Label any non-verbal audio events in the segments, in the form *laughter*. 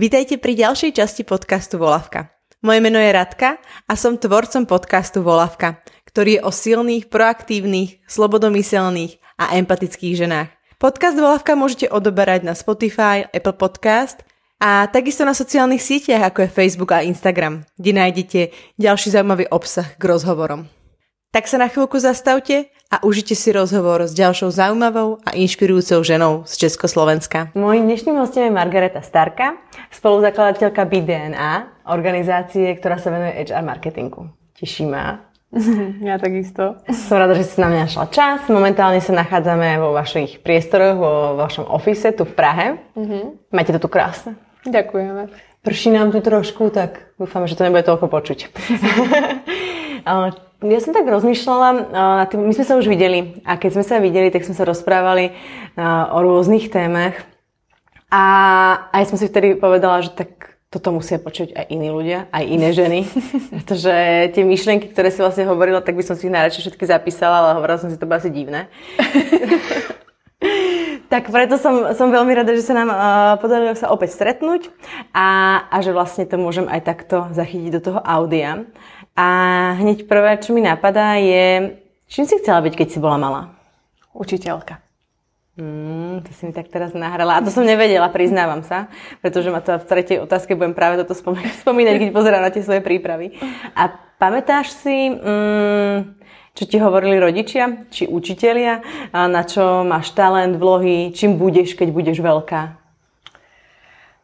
Vítajte pri ďalšej časti podcastu Volavka. Moje meno je Radka a som tvorcom podcastu Volavka, ktorý je o silných, proaktívnych, slobodomyselných a empatických ženách. Podcast Volavka môžete odoberať na Spotify, Apple Podcast a takisto na sociálnych sieťach ako je Facebook a Instagram, kde nájdete ďalší zaujímavý obsah k rozhovorom. Tak sa na chvíľku zastavte a užite si rozhovor s ďalšou zaujímavou a inšpirujúcou ženou z Československa. Mojím dnešným hostom je Margareta Starka, spoluzakladateľka BDNA, organizácie, ktorá sa venuje HR marketingu. Teší ma. *laughs* Ja takisto. Som rada, že si na mňa našla čas. Momentálne sa nachádzame vo vašich priestoroch, vo vašom ofise tu v Prahe. Uh-huh. Máte to tu krásne. Ďakujeme. Prší nám tu trošku, tak dúfam, že to nebude toľko počuť. *laughs* *laughs* Ja som tak rozmýšľala, my sme sa už videli a keď sme sa videli, tak sme sa rozprávali o rôznych témach a aj som si vtedy povedala, že tak toto musia počuť aj iní ľudia, aj iné ženy, *laughs* pretože tie myšlienky, ktoré si vlastne hovorila, tak by som si ich najradšej všetky zapísala, ale hovorila som si, to bolo asi divné. *laughs* tak preto som, som veľmi rada, že sa nám uh, podarilo sa opäť stretnúť a, a že vlastne to môžem aj takto zachytiť do toho audia. A hneď prvé, čo mi napadá, je, čím si chcela byť, keď si bola malá? Učiteľka. Mm, to si mi tak teraz nahrala. A to som nevedela, priznávam sa, pretože ma to v tretej otázke budem práve toto *laughs* spomínať, keď pozerám na tie svoje prípravy. A pamätáš si, mm, čo ti hovorili rodičia, či učitelia, na čo máš talent, vlohy, čím budeš, keď budeš veľká?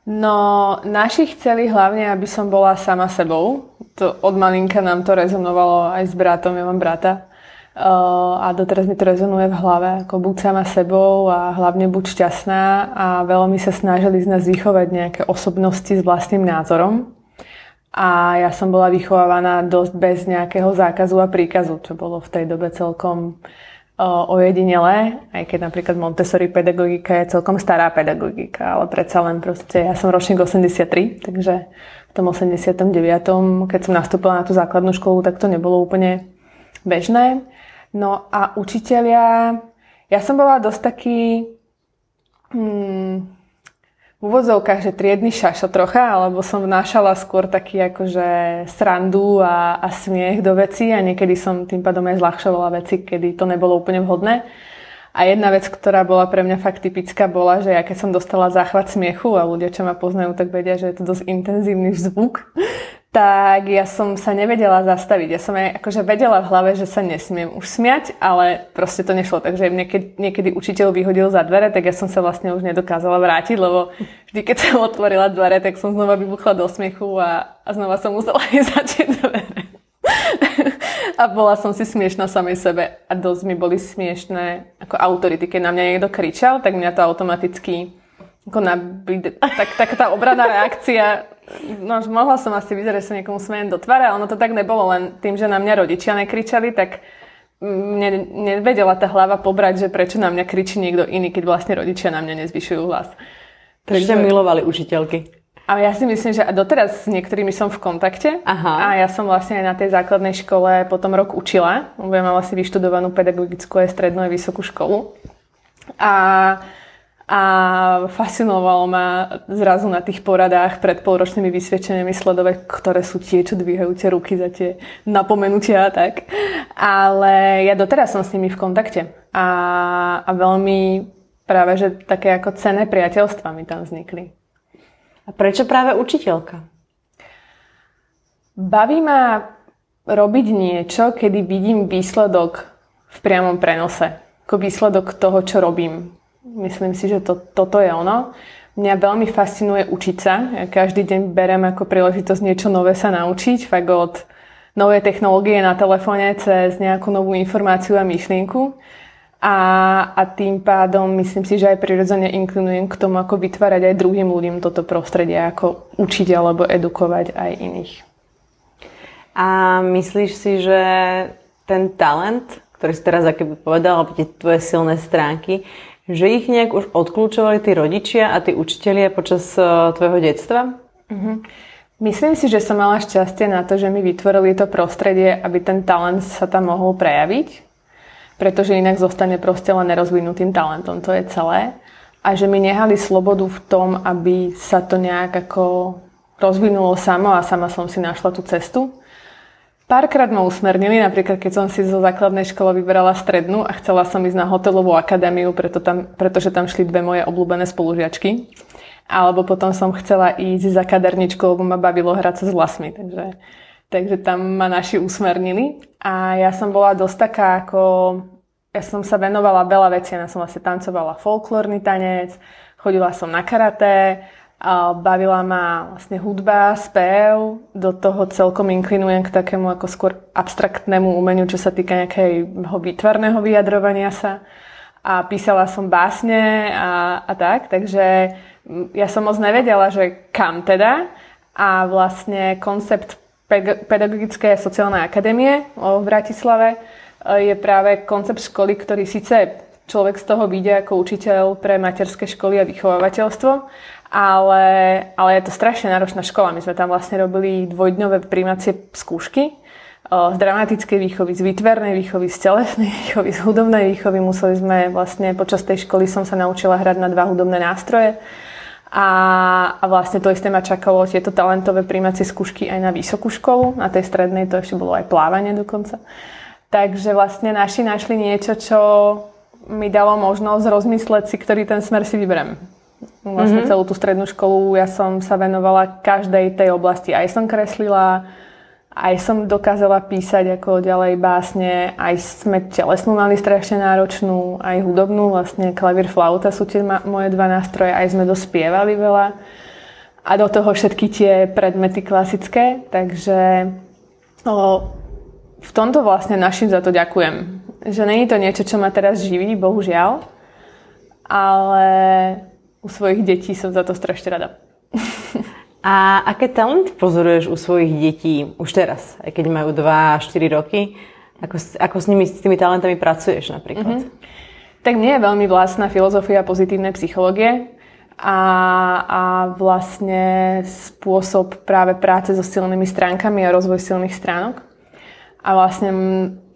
No, naši chceli hlavne, aby som bola sama sebou. To, od malinka nám to rezonovalo aj s bratom, ja mám brata. Uh, a doteraz mi to rezonuje v hlave, ako buď sama sebou a hlavne buď šťastná a veľmi sa snažili z nás vychovať nejaké osobnosti s vlastným názorom. A ja som bola vychovávaná dosť bez nejakého zákazu a príkazu, čo bolo v tej dobe celkom ojedinelé, aj keď napríklad Montessori pedagogika je celkom stará pedagogika, ale predsa len proste, ja som ročník 83, takže v tom 89. keď som nastúpila na tú základnú školu, tak to nebolo úplne bežné. No a učitelia, ja som bola dosť taký, hmm, úvodzovkách, že triedny šašo trocha, alebo som vnášala skôr taký akože srandu a, a smiech do veci a niekedy som tým pádom aj zľahšovala veci, kedy to nebolo úplne vhodné. A jedna vec, ktorá bola pre mňa fakt typická, bola, že ja keď som dostala záchvat smiechu a ľudia, čo ma poznajú, tak vedia, že je to dosť intenzívny zvuk, tak ja som sa nevedela zastaviť. Ja som aj akože vedela v hlave, že sa nesmiem už smiať, ale proste to nešlo. Takže niekedy, niekedy učiteľ vyhodil za dvere, tak ja som sa vlastne už nedokázala vrátiť, lebo vždy, keď som otvorila dvere, tak som znova vybuchla do smiechu a, a znova som musela *laughs* ísť začať dvere. a bola som si smiešná samej sebe a dosť mi boli smiešné ako autority. Keď na mňa niekto kričal, tak mňa to automaticky ako na, tak, tak tá obranná reakcia no, mohla som asi vyzerať, že sa niekomu smejem do tváre, ale ono to tak nebolo, len tým, že na mňa rodičia nekričali, tak mne nevedela tá hlava pobrať, že prečo na mňa kričí niekto iný, keď vlastne rodičia na mňa nezvyšujú hlas. Takže milovali učiteľky. A ja si myslím, že doteraz s niektorými som v kontakte. Aha. A ja som vlastne aj na tej základnej škole potom rok učila. Ja mám asi vyštudovanú pedagogickú aj strednú aj vysokú školu. A a fascinovalo ma zrazu na tých poradách pred polročnými vysvedčeniami sledovať, ktoré sú tie, čo dvíhajú tie ruky za tie napomenutia a tak. Ale ja doteraz som s nimi v kontakte a, a veľmi práve, že také ako cené priateľstva mi tam vznikli. A prečo práve učiteľka? Baví ma robiť niečo, kedy vidím výsledok v priamom prenose. Ako výsledok toho, čo robím Myslím si, že to, toto je ono. Mňa veľmi fascinuje učiť sa. Ja každý deň berem ako príležitosť niečo nové sa naučiť. Fakt od nové technológie na telefóne cez nejakú novú informáciu a myšlienku. A, a tým pádom myslím si, že aj prirodzene inklinujem k tomu, ako vytvárať aj druhým ľuďom toto prostredie, ako učiť alebo edukovať aj iných. A myslíš si, že ten talent, ktorý si teraz akoby povedal, alebo tie tvoje silné stránky, že ich nejak už odklúčovali tí rodičia a tí učitelia počas uh, tvojho detstva? Mm-hmm. Myslím si, že som mala šťastie na to, že mi vytvorili to prostredie, aby ten talent sa tam mohol prejaviť, pretože inak zostane proste len nerozvinutým talentom. To je celé. a že mi nehali slobodu v tom, aby sa to nejak ako rozvinulo samo a sama som si našla tú cestu. Párkrát ma usmernili, napríklad keď som si zo základnej školy vyberala strednú a chcela som ísť na hotelovú akadémiu, preto tam, pretože tam šli dve moje obľúbené spolužiačky. Alebo potom som chcela ísť za kaderničkou, lebo ma bavilo hrať sa s vlasmi. Takže, takže tam ma naši usmernili. A ja som bola dosť taká ako ja som sa venovala veľa vecí. Ja som vlastne tancovala folklórny tanec, chodila som na karate, bavila ma vlastne hudba, spev, do toho celkom inklinujem k takému ako skôr abstraktnému umeniu, čo sa týka nejakého výtvarného vyjadrovania sa. A písala som básne a, a tak, takže ja som moc nevedela, že kam teda. A vlastne koncept pedagogickej a sociálnej akadémie v Bratislave je práve koncept školy, ktorý síce človek z toho vyjde ako učiteľ pre materské školy a vychovávateľstvo, ale, ale je to strašne náročná škola. My sme tam vlastne robili dvojdňové príjmacie skúšky z dramatickej výchovy, z výtvernej výchovy, z telesnej *laughs* výchovy, z hudobnej výchovy. Museli sme vlastne počas tej školy som sa naučila hrať na dva hudobné nástroje. A, a vlastne to isté ma čakalo tieto talentové príjmacie skúšky aj na vysokú školu. Na tej strednej to ešte bolo aj plávanie dokonca. Takže vlastne naši našli niečo, čo mi dalo možnosť rozmysleť si, ktorý ten smer si vyberiem. Vlastne mm-hmm. celú tú strednú školu ja som sa venovala každej tej oblasti. Aj som kreslila, aj som dokázala písať ako ďalej básne, aj sme telesnú mali strašne náročnú, aj hudobnú, vlastne klavír, flauta sú tie moje dva nástroje, aj sme dospievali veľa. A do toho všetky tie predmety klasické, takže o, v tomto vlastne našim za to ďakujem. Že není to niečo, čo ma teraz živí, bohužiaľ, ale u svojich detí som za to strašne rada. A aké talenty pozoruješ u svojich detí už teraz, aj keď majú 2-4 roky? Ako, ako s nimi, s tými talentami pracuješ napríklad? Mm-hmm. Tak mne je veľmi vlastná filozofia pozitívnej psychológie a, a vlastne spôsob práve práce so silnými stránkami a rozvoj silných stránok. A vlastne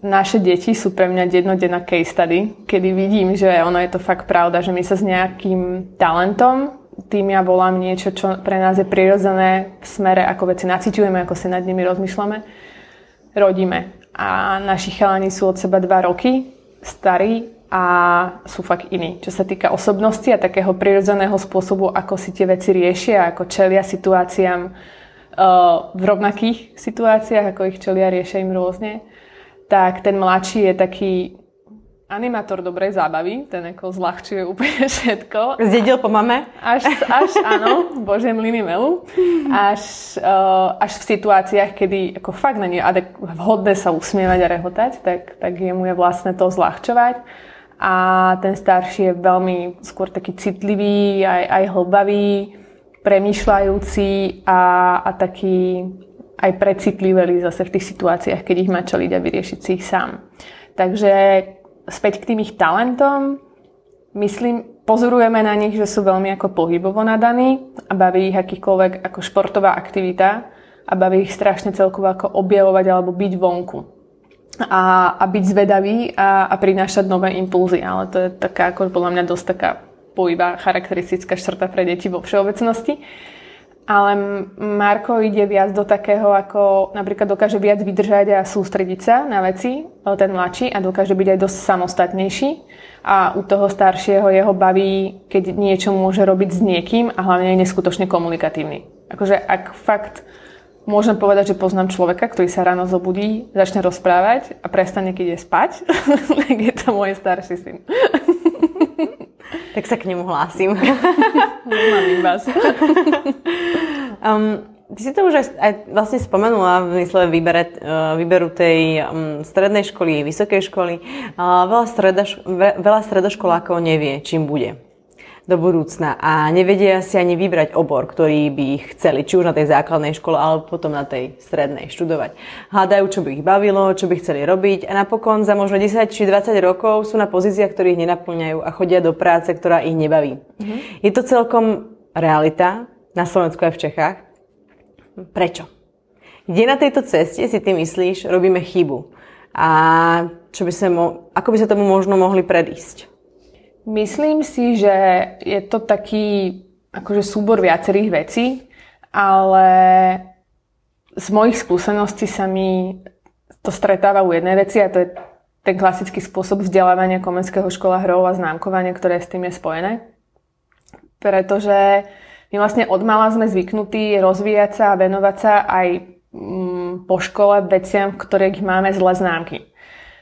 naše deti sú pre mňa jednodenná case study, kedy vidím, že ono je to fakt pravda, že my sa s nejakým talentom, tým ja volám niečo, čo pre nás je prirodzené v smere, ako veci naciťujeme, ako si nad nimi rozmýšľame, rodíme. A naši chalani sú od seba dva roky, starí a sú fakt iní. Čo sa týka osobnosti a takého prirodzeného spôsobu, ako si tie veci riešia, ako čelia situáciám, v rovnakých situáciách, ako ich čelia, riešia im rôzne, tak ten mladší je taký animátor dobrej zábavy, ten ako zľahčuje úplne všetko. Zdedil po mame? Až, až áno, bože mliny melu. Až, uh, až v situáciách, kedy ako fakt není vhodné sa usmievať a rehotať, tak, tak jemu je vlastne to zľahčovať. A ten starší je veľmi skôr taký citlivý, aj, aj hlbavý, premýšľajúci a, a taký aj precitliveli zase v tých situáciách, keď ich má čeliť a vyriešiť si ich sám. Takže späť k tým ich talentom, myslím, pozorujeme na nich, že sú veľmi ako pohybovo nadaní a baví ich akýkoľvek ako športová aktivita a baví ich strašne celkovo ako objavovať alebo byť vonku. A, a byť zvedavý a, a prinášať nové impulzy. Ale to je taká, ako podľa mňa dosť taká iba charakteristická štvrta pre deti vo všeobecnosti. Ale Marko ide viac do takého, ako napríklad dokáže viac vydržať a sústrediť sa na veci, ten mladší, a dokáže byť aj dosť samostatnejší. A u toho staršieho jeho baví, keď niečo môže robiť s niekým a hlavne je neskutočne komunikatívny. Akože ak fakt môžem povedať, že poznám človeka, ktorý sa ráno zobudí, začne rozprávať a prestane, keď je spať, *laughs* tak je to môj starší syn. *laughs* Tak sa k nemu hlásim. *laughs* Mám vás. *laughs* um, ty si to už aj, aj vlastne spomenula v mysle výbere, uh, výberu tej um, strednej školy, vysokej školy. Uh, veľa, stredoš, veľa stredoškolákov nevie, čím bude do budúcna a nevedia si ani vybrať obor, ktorý by ich chceli, či už na tej základnej škole, alebo potom na tej strednej študovať. Hľadajú, čo by ich bavilo, čo by chceli robiť a napokon za možno 10 či 20 rokov sú na pozíciách, ktorých nenaplňajú a chodia do práce, ktorá ich nebaví. Mm-hmm. Je to celkom realita na Slovensku aj v Čechách. Prečo? Kde na tejto ceste si ty myslíš, robíme chybu? A čo by sa mo- ako by sa tomu možno mohli predísť? Myslím si, že je to taký akože súbor viacerých vecí, ale z mojich skúseností sa mi to stretáva u jednej veci a to je ten klasický spôsob vzdelávania komenského škola hrov a známkovania, ktoré s tým je spojené. Pretože my vlastne od mala sme zvyknutí rozvíjať sa a venovať sa aj mm, po škole veciam, v ktorých máme zlé známky.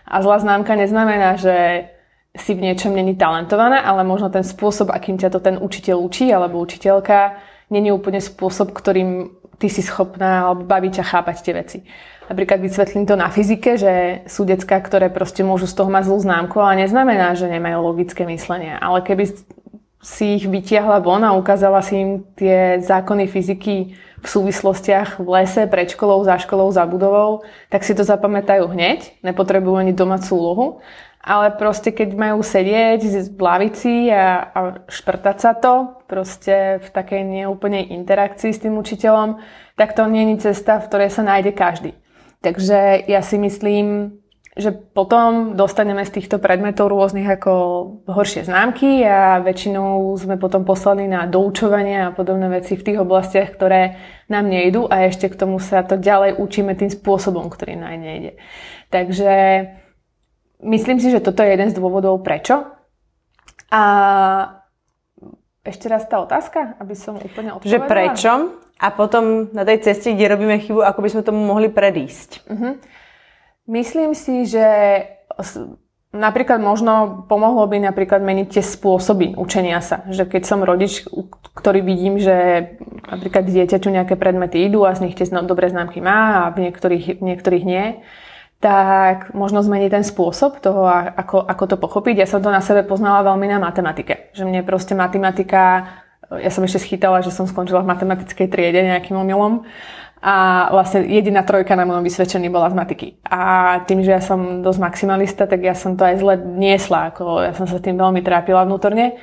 A zlá známka neznamená, že si v niečom není talentovaná, ale možno ten spôsob, akým ťa to ten učiteľ učí alebo učiteľka, není úplne spôsob, ktorým ty si schopná alebo baví ťa chápať tie veci. Napríklad vysvetlím to na fyzike, že sú decka, ktoré proste môžu z toho mať zlú známku, ale neznamená, že nemajú logické myslenie. Ale keby si ich vytiahla von a ukázala si im tie zákony fyziky v súvislostiach v lese, pred školou, za školou, za budovou, tak si to zapamätajú hneď, nepotrebujú ani domácu úlohu ale proste keď majú sedieť v lavici a, a šprtať sa to proste v takej neúplnej interakcii s tým učiteľom, tak to nie je cesta, v ktorej sa nájde každý. Takže ja si myslím, že potom dostaneme z týchto predmetov rôznych ako horšie známky a väčšinou sme potom poslaní na doučovanie a podobné veci v tých oblastiach, ktoré nám nejdu a ešte k tomu sa to ďalej učíme tým spôsobom, ktorý nám nejde. Takže Myslím si, že toto je jeden z dôvodov prečo. A ešte raz tá otázka, aby som úplne odpovedala. Že prečo? A potom na tej ceste, kde robíme chybu, ako by sme tomu mohli predísť? Uh-huh. Myslím si, že napríklad možno pomohlo by napríklad meniť tie spôsoby učenia sa. Že keď som rodič, ktorý vidím, že napríklad dieťaťu nejaké predmety idú a z nich tie dobré známky má a v niektorých, v niektorých nie, tak možno zmeniť ten spôsob toho, ako, ako to pochopiť. Ja som to na sebe poznala veľmi na matematike. Že mne proste matematika, ja som ešte schytala, že som skončila v matematickej triede nejakým omylom a vlastne jediná trojka na mojom vysvedčení bola z matiky. A tým, že ja som dosť maximalista, tak ja som to aj zle niesla. Ako ja som sa tým veľmi trápila vnútorne.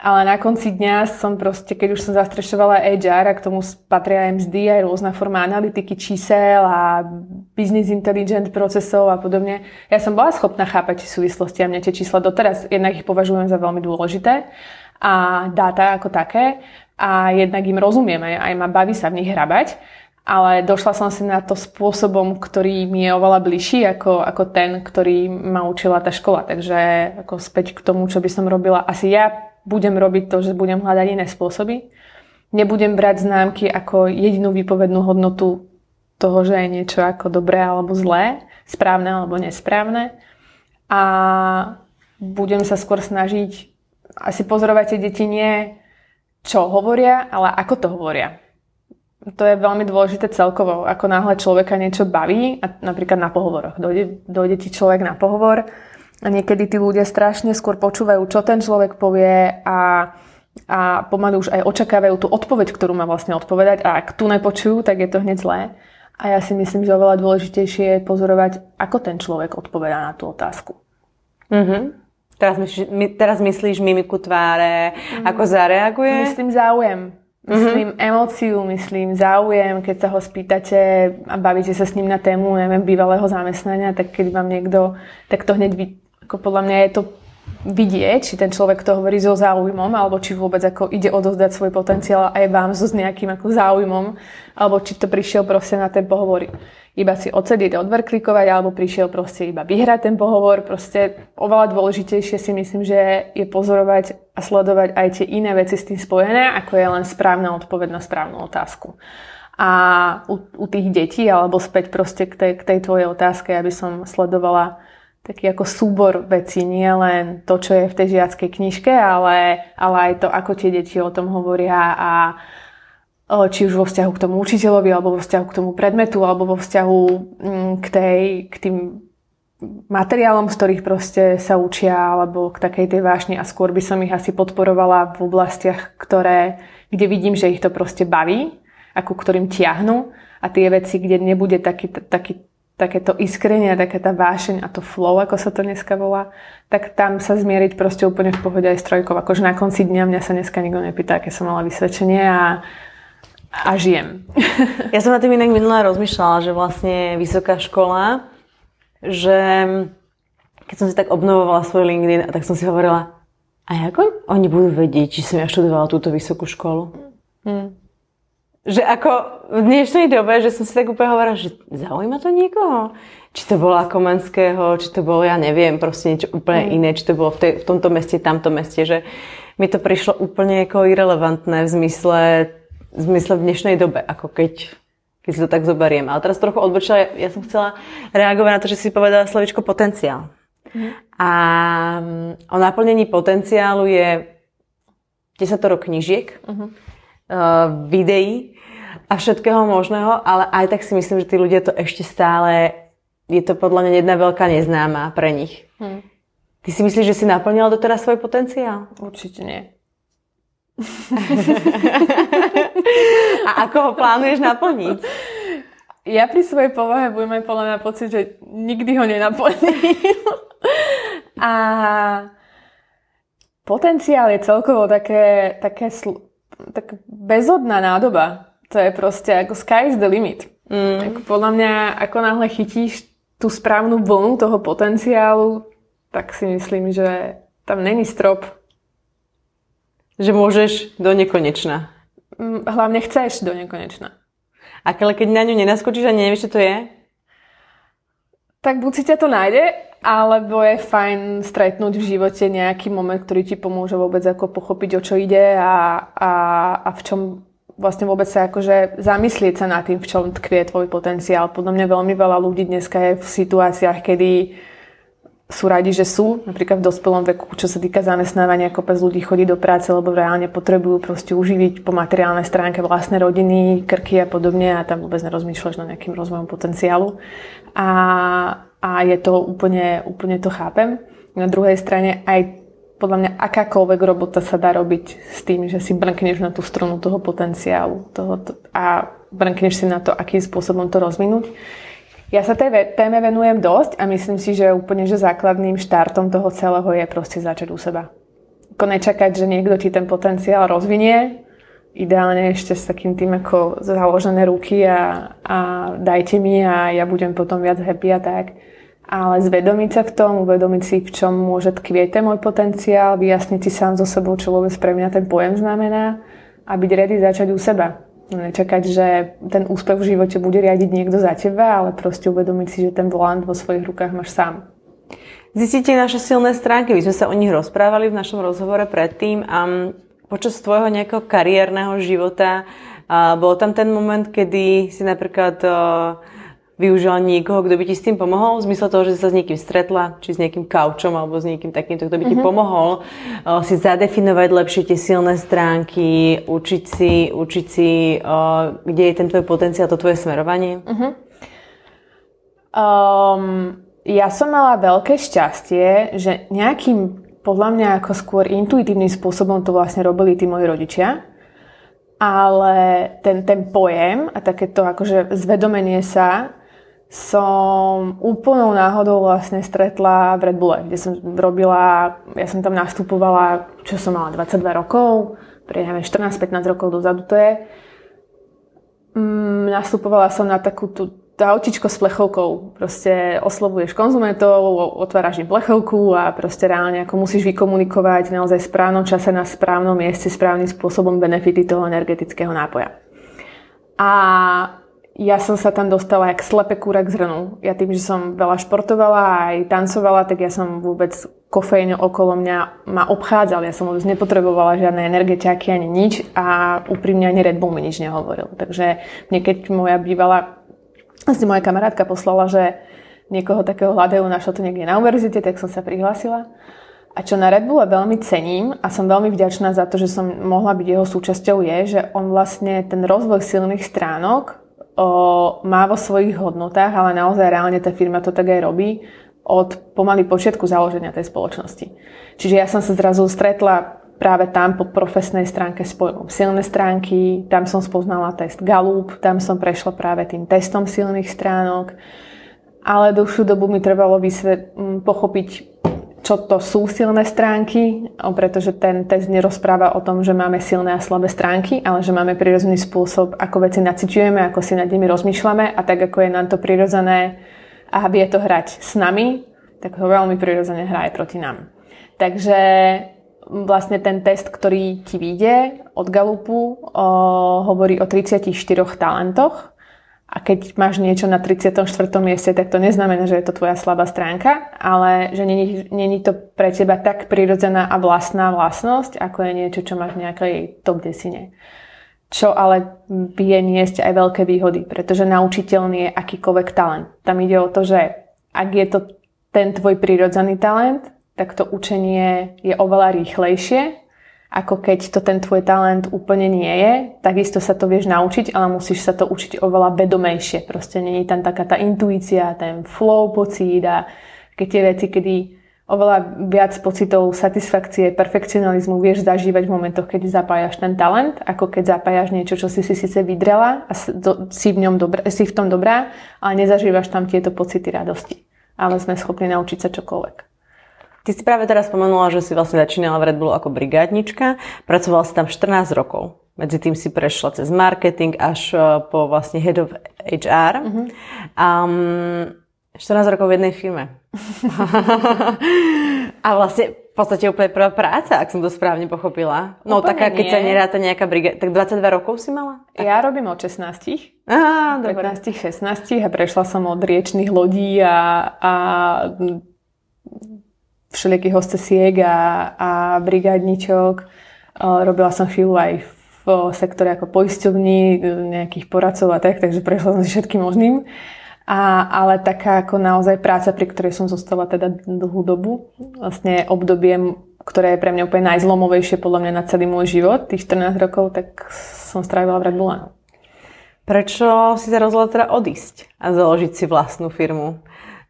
Ale na konci dňa som proste, keď už som zastrešovala HR a k tomu patria mzdy aj rôzna forma analytiky čísel a business intelligent procesov a podobne, ja som bola schopná chápať súvislosti a mňa tie čísla doteraz, jednak ich považujem za veľmi dôležité a dáta ako také a jednak im rozumiem, aj, aj ma baví sa v nich hrabať, ale došla som si na to spôsobom, ktorý mi je oveľa bližší ako, ako ten, ktorý ma učila tá škola. Takže ako späť k tomu, čo by som robila asi ja budem robiť to, že budem hľadať iné spôsoby. Nebudem brať známky ako jedinú výpovednú hodnotu toho, že je niečo ako dobré alebo zlé, správne alebo nesprávne. A budem sa skôr snažiť asi pozorovať tie deti nie čo hovoria, ale ako to hovoria. To je veľmi dôležité celkovo. Ako náhle človeka niečo baví, napríklad na pohovoroch. Dojde, dojde ti človek na pohovor a niekedy tí ľudia strašne skôr počúvajú, čo ten človek povie a, a pomaly už aj očakávajú tú odpoveď, ktorú má vlastne odpovedať a ak tu nepočujú, tak je to hneď zlé. A ja si myslím, že oveľa dôležitejšie je pozorovať, ako ten človek odpovedá na tú otázku. Mm-hmm. Teraz, myslíš, my, teraz myslíš mimiku tváre, mm-hmm. ako zareaguje? Myslím záujem. Myslím mm-hmm. emóciu, myslím záujem, keď sa ho spýtate a bavíte sa s ním na tému, neviem, bývalého zamestnania, tak keď vám niekto, tak to hneď vy, ako podľa mňa je to vidieť, či ten človek to hovorí so záujmom, alebo či vôbec ako ide odozdať svoj potenciál aj vám so s nejakým ako záujmom, alebo či to prišiel proste na ten pohovor iba si odsedieť a odverklikovať, alebo prišiel proste iba vyhrať ten pohovor. Proste oveľa dôležitejšie si myslím, že je pozorovať a sledovať aj tie iné veci s tým spojené, ako je len správna odpoveď na správnu otázku. A u, u tých detí, alebo späť proste k tej, k tej tvojej otázke, aby som sledovala taký ako súbor vecí, nie len to, čo je v tej žiackej knižke, ale, ale aj to, ako tie deti o tom hovoria a či už vo vzťahu k tomu učiteľovi, alebo vo vzťahu k tomu predmetu, alebo vo vzťahu mm, k, tej, k tým materiálom, z ktorých proste sa učia, alebo k takej tej vášni. A skôr by som ich asi podporovala v oblastiach, ktoré, kde vidím, že ich to proste baví, ako ktorým tiahnu a tie veci, kde nebude taký, taký takéto iskrenie, taká tá vášeň a to flow, ako sa to dneska volá, tak tam sa zmieriť proste úplne v pohode aj s trojkou. Akože na konci dňa mňa sa dneska nikto nepýta, aké som mala vysvedčenie a, a žijem. *laughs* Ja som na tým inak minulá rozmýšľala, že vlastne vysoká škola, že keď som si tak obnovovala svoj LinkedIn, tak som si hovorila, A ako oni budú vedieť, či som ja študovala túto vysokú školu? Mm. Že ako v dnešnej dobe, že som si tak úplne hovorila, že zaujíma to niekoho? Či to bolo Komenského, či to bolo, ja neviem, proste niečo úplne mm. iné, či to bolo v, tej, v tomto meste, tamto meste, že mi to prišlo úplne ako irrelevantné v zmysle, v zmysle v dnešnej dobe, ako keď, keď si to tak zoberiem. Ale teraz trochu odbočila, ja, ja som chcela reagovať na to, že si povedala slovičko potenciál. Mm. A mm, o naplnení potenciálu je 10 knižiek, uh-huh. uh, videí a všetkého možného, ale aj tak si myslím, že tí ľudia to ešte stále, je to podľa mňa jedna veľká neznáma pre nich. Hmm. Ty si myslíš, že si naplnila doteraz svoj potenciál? Určite nie. a ako ho plánuješ naplniť? Ja pri svojej povahe budem mať podľa mňa pocit, že nikdy ho nenaplním. a potenciál je celkovo také, také sl- tak bezodná nádoba. To je proste ako sky is the limit. Mm. Ako podľa mňa, ako náhle chytíš tú správnu vlnu toho potenciálu, tak si myslím, že tam není strop. Že môžeš do nekonečna. Mm, hlavne chceš do nekonečna. A keď na ňu nenaskočíš a nevieš, čo to je? Tak buď si ťa to nájde, alebo je fajn stretnúť v živote nejaký moment, ktorý ti pomôže vôbec ako pochopiť, o čo ide a, a, a v čom vlastne vôbec sa akože zamyslieť sa nad tým, v čom tkvie tvoj potenciál. Podľa mňa veľmi veľa ľudí dneska je v situáciách, kedy sú radi, že sú, napríklad v dospelom veku, čo sa týka zamestnávania, kopec ľudí chodí do práce, lebo reálne potrebujú proste uživiť po materiálnej stránke vlastné rodiny, krky a podobne a tam vôbec nerozmýšľaš na nejakým rozvojom potenciálu. A, a je to úplne, úplne to chápem. Na druhej strane aj podľa mňa akákoľvek robota sa dá robiť s tým, že si brnkneš na tú strunu toho potenciálu toho, to, a brnkneš si na to, akým spôsobom to rozvinúť. Ja sa tej téme venujem dosť a myslím si, že úplne že základným štartom toho celého je proste začať u seba. Ako nečakať, že niekto ti ten potenciál rozvinie, ideálne ešte s takým tým ako založené ruky a, a dajte mi a ja budem potom viac happy a tak. Ale zvedomiť sa v tom, uvedomiť si, v čom môže tkvieť ten môj potenciál, vyjasniť si sám so sebou, čo vôbec pre mňa ten pojem znamená a byť ready začať u seba nečakať, že ten úspech v živote bude riadiť niekto za teba, ale proste uvedomiť si, že ten volant vo svojich rukách máš sám. Zistíte naše silné stránky. My sme sa o nich rozprávali v našom rozhovore predtým a počas tvojho nejakého kariérneho života bol tam ten moment, kedy si napríklad využila niekoho, kto by ti s tým pomohol? V zmysle toho, že si sa s niekým stretla, či s nejakým kaučom alebo s niekým takýmto, kto by ti mm-hmm. pomohol uh, si zadefinovať lepšie tie silné stránky, učiť si, učiť si uh, kde je ten tvoj potenciál, to tvoje smerovanie? Mm-hmm. Um, ja som mala veľké šťastie, že nejakým podľa mňa ako skôr intuitívnym spôsobom to vlastne robili tí moji rodičia ale ten, ten pojem a takéto akože zvedomenie sa som úplnou náhodou vlastne stretla v Red Bulle, kde som robila, ja som tam nastupovala, čo som mala 22 rokov, pre neviem, 14-15 rokov dozadu to je. Mm, nastupovala som na takú tú autičko s plechovkou. Proste oslovuješ konzumentov, otváraš im plechovku a proste reálne ako musíš vykomunikovať naozaj v správnom čase na správnom mieste, správnym spôsobom benefity toho energetického nápoja. A ja som sa tam dostala jak slepe kúra k zrnu. Ja tým, že som veľa športovala a aj tancovala, tak ja som vôbec kofeín okolo mňa ma obchádzal. Ja som vôbec nepotrebovala žiadne energetiaky ani nič a úprimne ani Red Bull mi nič nehovoril. Takže mne keď moja bývala, asi moja kamarátka poslala, že niekoho takého hľadajú, našla to niekde na univerzite, tak som sa prihlásila. A čo na Red Bulle veľmi cením a som veľmi vďačná za to, že som mohla byť jeho súčasťou, je, že on vlastne ten rozvoj silných stránok o, má vo svojich hodnotách, ale naozaj reálne tá firma to tak aj robí od pomaly počiatku založenia tej spoločnosti. Čiže ja som sa zrazu stretla práve tam po profesnej stránke s pojmom silné stránky, tam som spoznala test Gallup, tam som prešla práve tým testom silných stránok, ale dlhšiu dobu mi trebalo vysvet, pochopiť čo to sú silné stránky, pretože ten test nerozpráva o tom, že máme silné a slabé stránky, ale že máme prirodzený spôsob, ako veci naciťujeme, ako si nad nimi rozmýšľame a tak, ako je nám to prirodzené a vie to hrať s nami, tak to veľmi prirodzene hra aj proti nám. Takže vlastne ten test, ktorý ti vyjde od Galupu, o, hovorí o 34 talentoch. A keď máš niečo na 34. mieste, tak to neznamená, že je to tvoja slabá stránka, ale že není, to pre teba tak prirodzená a vlastná vlastnosť, ako je niečo, čo máš v nejakej top desine. Čo ale vie niesť aj veľké výhody, pretože naučiteľný je akýkoľvek talent. Tam ide o to, že ak je to ten tvoj prirodzený talent, tak to učenie je oveľa rýchlejšie, ako keď to ten tvoj talent úplne nie je. Takisto sa to vieš naučiť, ale musíš sa to učiť oveľa vedomejšie. Proste není tam taká tá intuícia, ten flow pocít a keď tie veci, kedy oveľa viac pocitov satisfakcie, perfekcionalizmu vieš zažívať v momentoch, keď zapájaš ten talent, ako keď zapájaš niečo, čo si si síce vydrela a si v, ňom dobrá, si v tom dobrá, ale nezažívaš tam tieto pocity radosti. Ale sme schopní naučiť sa čokoľvek. Ty si práve teraz spomenula, že si vlastne začínala v Red Bullu ako brigádnička. Pracovala si tam 14 rokov. Medzi tým si prešla cez marketing až e, po vlastne head of HR. Mm-hmm. Um, 14 rokov v jednej firme. *laughs* a vlastne v podstate úplne prvá práca, ak som to správne pochopila. No úplne taká, keď nie. sa neráta nejaká brigáda. Tak 22 rokov si mala? Tak. Ja robím od 16. Á, 15, 16 a prešla som od riečných lodí a, a všelijakých hostesiek a, a brigádničok. Robila som chvíľu aj v sektore ako poisťovní, nejakých poradcov a tak, takže prešla som si všetkým možným. A, ale taká ako naozaj práca, pri ktorej som zostala teda dlhú dobu, vlastne obdobie, ktoré je pre mňa úplne najzlomovejšie podľa mňa na celý môj život, tých 14 rokov, tak som strávila v Red Bull. Prečo si sa rozhodla teda odísť a založiť si vlastnú firmu?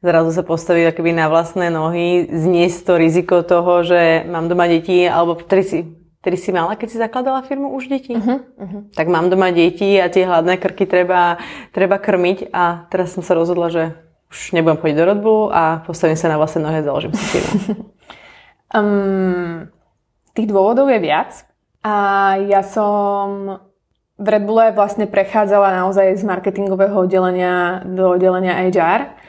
Zrazu sa postaviť akoby na vlastné nohy, zniesť to riziko toho, že mám doma deti, alebo ktorý si, ktorý si mala, keď si zakladala firmu už deti. Uh-huh, uh-huh. Tak mám doma deti a tie hladné krky treba, treba krmiť a teraz som sa rozhodla, že už nebudem chodiť do rodbu a postavím sa na vlastné nohy a založím si firmu. *laughs* um, tých dôvodov je viac a ja som v Red Bulle vlastne prechádzala naozaj z marketingového oddelenia do oddelenia HR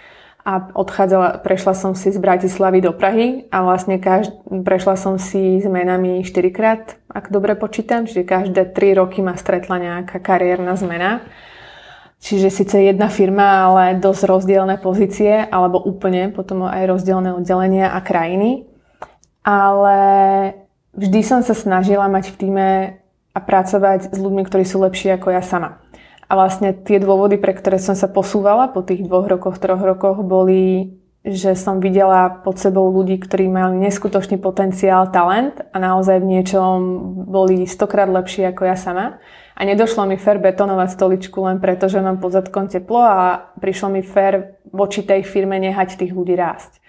a odchádzala, prešla som si z Bratislavy do Prahy a vlastne každ- prešla som si zmenami 4 krát, ak dobre počítam, čiže každé 3 roky ma stretla nejaká kariérna zmena. Čiže síce jedna firma, ale dosť rozdielne pozície, alebo úplne potom aj rozdielne oddelenia a krajiny. Ale vždy som sa snažila mať v týme a pracovať s ľuďmi, ktorí sú lepší ako ja sama. A vlastne tie dôvody, pre ktoré som sa posúvala po tých dvoch rokoch, troch rokoch, boli, že som videla pod sebou ľudí, ktorí mali neskutočný potenciál, talent a naozaj v niečom boli stokrát lepší ako ja sama. A nedošlo mi fér betonovať stoličku len preto, že mám pod zadkom teplo a prišlo mi fér voči tej firme nehať tých ľudí rásť.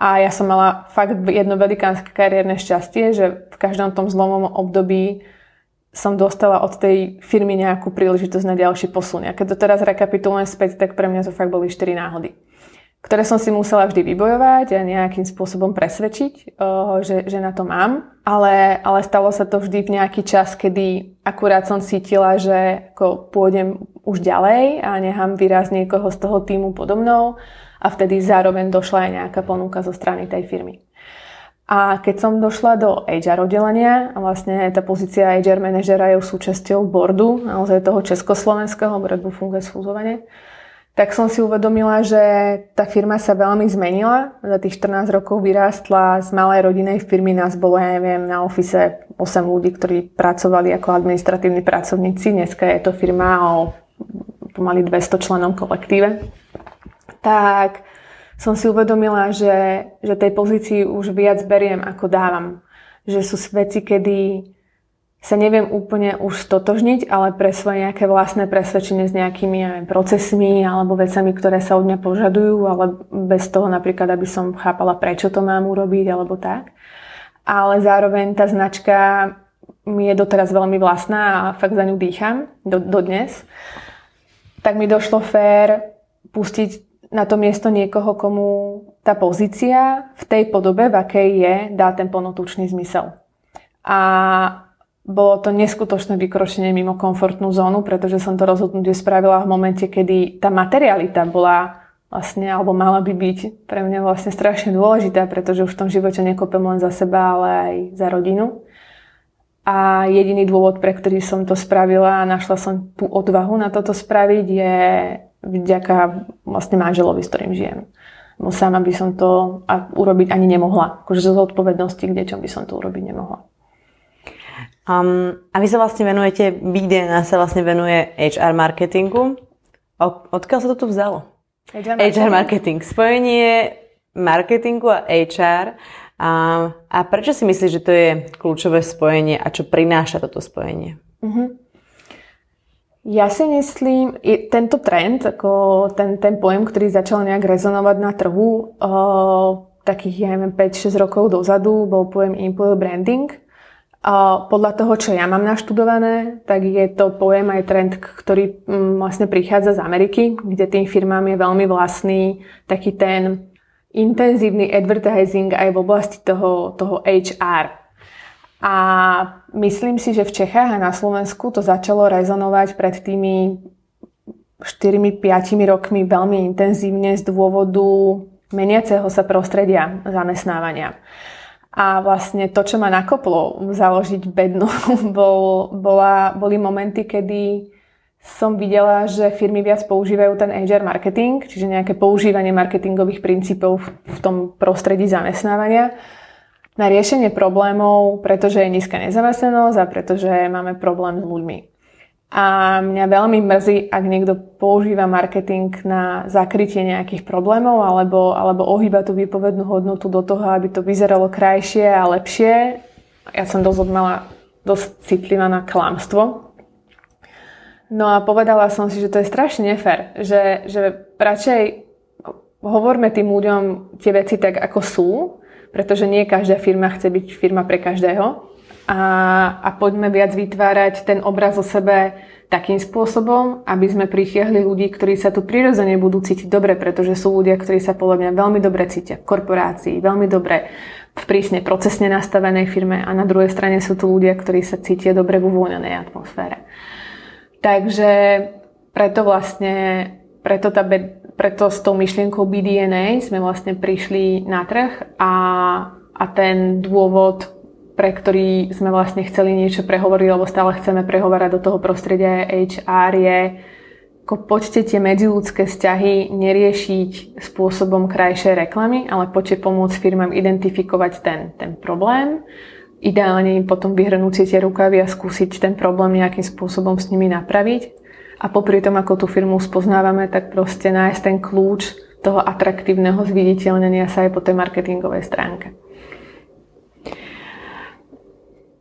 A ja som mala fakt jedno velikánske kariérne šťastie, že v každom tom zlomom období som dostala od tej firmy nejakú príležitosť na ďalší posun. A keď to teraz rekapitulujem späť, tak pre mňa to fakt boli 4 náhody, ktoré som si musela vždy vybojovať a nejakým spôsobom presvedčiť, že, že na to mám. Ale, ale stalo sa to vždy v nejaký čas, kedy akurát som cítila, že ako pôjdem už ďalej a nechám vyraz niekoho z toho týmu podo a vtedy zároveň došla aj nejaká ponuka zo strany tej firmy. A keď som došla do HR oddelenia, a vlastne tá pozícia HR manažera je súčasťou boardu, naozaj toho československého, boardu funguje sfúzovanie, tak som si uvedomila, že tá firma sa veľmi zmenila. Za tých 14 rokov vyrástla z malej rodinej firmy, nás bolo, ja neviem, na ofise 8 ľudí, ktorí pracovali ako administratívni pracovníci. Dneska je to firma o pomaly 200 členom kolektíve. Tak som si uvedomila, že, že tej pozícii už viac beriem, ako dávam. Že sú veci, kedy sa neviem úplne už stotožniť, ale pre svoje nejaké vlastné presvedčenie s nejakými procesmi alebo vecami, ktoré sa od mňa požadujú, ale bez toho napríklad, aby som chápala, prečo to mám urobiť alebo tak. Ale zároveň tá značka mi je doteraz veľmi vlastná a fakt za ňu dýcham do, do dnes. Tak mi došlo fér pustiť na to miesto niekoho, komu tá pozícia v tej podobe, v akej je, dá ten plnotučný zmysel. A bolo to neskutočné vykročenie mimo komfortnú zónu, pretože som to rozhodnutie spravila v momente, kedy tá materialita bola vlastne, alebo mala by byť pre mňa vlastne strašne dôležitá, pretože už v tom živote nekopem len za seba, ale aj za rodinu. A jediný dôvod, pre ktorý som to spravila a našla som tú odvahu na toto spraviť, je vďaka vlastne manželovi, s ktorým žijem. Bo sama by som to urobiť ani nemohla. Akože zo zodpovednosti k deťom by som to urobiť nemohla. Um, a vy sa vlastne venujete, Big DNA sa vlastne venuje HR marketingu. O, odkiaľ sa to tu vzalo? HR marketing. HR marketing. Spojenie marketingu a HR. A, a prečo si myslíš, že to je kľúčové spojenie a čo prináša toto spojenie? Uh-huh. Ja si myslím, tento trend, ako ten, ten pojem, ktorý začal nejak rezonovať na trhu, uh, takých, ja neviem, 5-6 rokov dozadu, bol pojem employer branding. A podľa toho, čo ja mám naštudované, tak je to pojem aj trend, ktorý mm, vlastne prichádza z Ameriky, kde tým firmám je veľmi vlastný taký ten intenzívny advertising aj v oblasti toho, toho HR. A myslím si, že v Čechách a na Slovensku to začalo rezonovať pred tými 4-5 rokmi veľmi intenzívne z dôvodu meniaceho sa prostredia zamestnávania. A vlastne to, čo ma nakoplo založiť bednu, *laughs* bol, bola, boli momenty, kedy som videla, že firmy viac používajú ten HR marketing, čiže nejaké používanie marketingových princípov v tom prostredí zamestnávania na riešenie problémov, pretože je nízka nezamestnanosť a pretože máme problém s ľuďmi. A mňa veľmi mrzí, ak niekto používa marketing na zakrytie nejakých problémov alebo, alebo ohýba tú výpovednú hodnotu do toho, aby to vyzeralo krajšie a lepšie. Ja som dosť odmala dosť citlivá na klamstvo. No a povedala som si, že to je strašne nefér, že, že radšej hovorme tým ľuďom tie veci tak, ako sú, pretože nie každá firma chce byť firma pre každého a, a poďme viac vytvárať ten obraz o sebe takým spôsobom, aby sme pritiahli ľudí, ktorí sa tu prirodzene budú cítiť dobre, pretože sú ľudia, ktorí sa podľa mňa veľmi dobre cítia v korporácii, veľmi dobre v prísne procesne nastavenej firme a na druhej strane sú tu ľudia, ktorí sa cítia dobre v uvoľnenej atmosfére. Takže preto vlastne, preto, tá, preto s tou myšlienkou BDNA sme vlastne prišli na trh a, a ten dôvod pre ktorý sme vlastne chceli niečo prehovoriť, alebo stále chceme prehovárať do toho prostredia HR je ako poďte tie medziludské vzťahy neriešiť spôsobom krajšej reklamy, ale poďte pomôcť firmám identifikovať ten, ten problém, ideálne im potom vyhrnúť tie rukavy a skúsiť ten problém nejakým spôsobom s nimi napraviť. A popri tom, ako tú firmu spoznávame, tak proste nájsť ten kľúč toho atraktívneho zviditeľnenia sa aj po tej marketingovej stránke.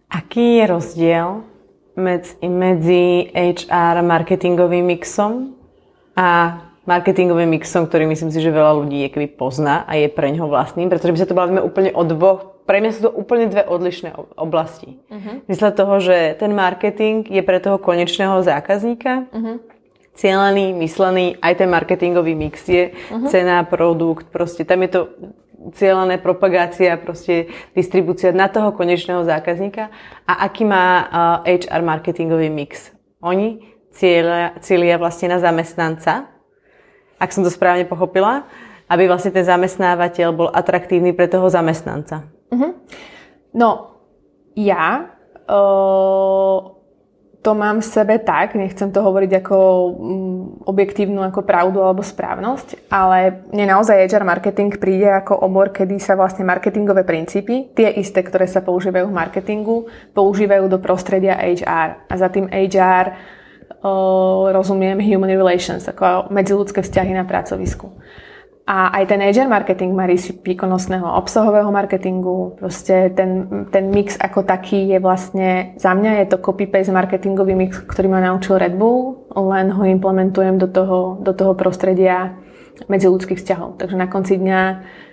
Aký je rozdiel medzi, HR marketingovým mixom a marketingovým mixom, ktorý myslím si, že veľa ľudí je keby pozná a je pre ňoho vlastným, pretože by sa to bavíme úplne o dvoch, pre mňa sú to úplne dve odlišné oblasti. Uh-huh. Myslím toho, že ten marketing je pre toho konečného zákazníka, uh-huh. cieľený, myslený, aj ten marketingový mix je uh-huh. cena, produkt, proste tam je to cieľané propagácia, proste distribúcia na toho konečného zákazníka a aký má HR marketingový mix. Oni cieľia, cieľia vlastne na zamestnanca, ak som to správne pochopila, aby vlastne ten zamestnávateľ bol atraktívny pre toho zamestnanca. Uh-huh. No, ja uh to mám v sebe tak, nechcem to hovoriť ako mm, objektívnu ako pravdu alebo správnosť, ale mne naozaj HR marketing príde ako obor, kedy sa vlastne marketingové princípy, tie isté, ktoré sa používajú v marketingu, používajú do prostredia HR. A za tým HR o, rozumiem human relations, ako medziludské vzťahy na pracovisku. A aj ten HR marketing má rysy výkonnostného obsahového marketingu. Proste ten, ten mix ako taký je vlastne, za mňa je to copy-paste marketingový mix, ktorý ma naučil Red Bull, len ho implementujem do toho, do toho prostredia ľudských vzťahov. Takže na konci dňa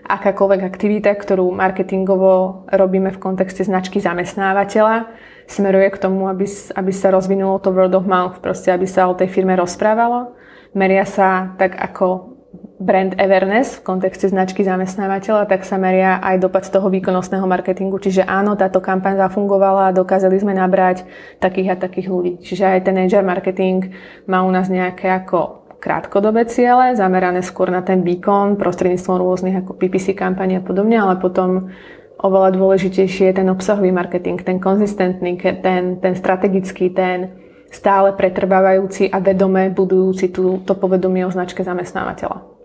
akákoľvek aktivita, ktorú marketingovo robíme v kontexte značky zamestnávateľa, smeruje k tomu, aby, aby sa rozvinulo to word of mouth, proste aby sa o tej firme rozprávalo. Meria sa tak ako brand awareness v kontexte značky zamestnávateľa, tak sa meria aj dopad toho výkonnostného marketingu. Čiže áno, táto kampaň zafungovala a dokázali sme nabrať takých a takých ľudí. Čiže aj ten HR marketing má u nás nejaké ako krátkodobé ciele, zamerané skôr na ten výkon prostredníctvom rôznych ako PPC kampaní a podobne, ale potom oveľa dôležitejší je ten obsahový marketing, ten konzistentný, ten, ten strategický, ten stále pretrvávajúci a vedome budujúci tú, povedomie o značke zamestnávateľa.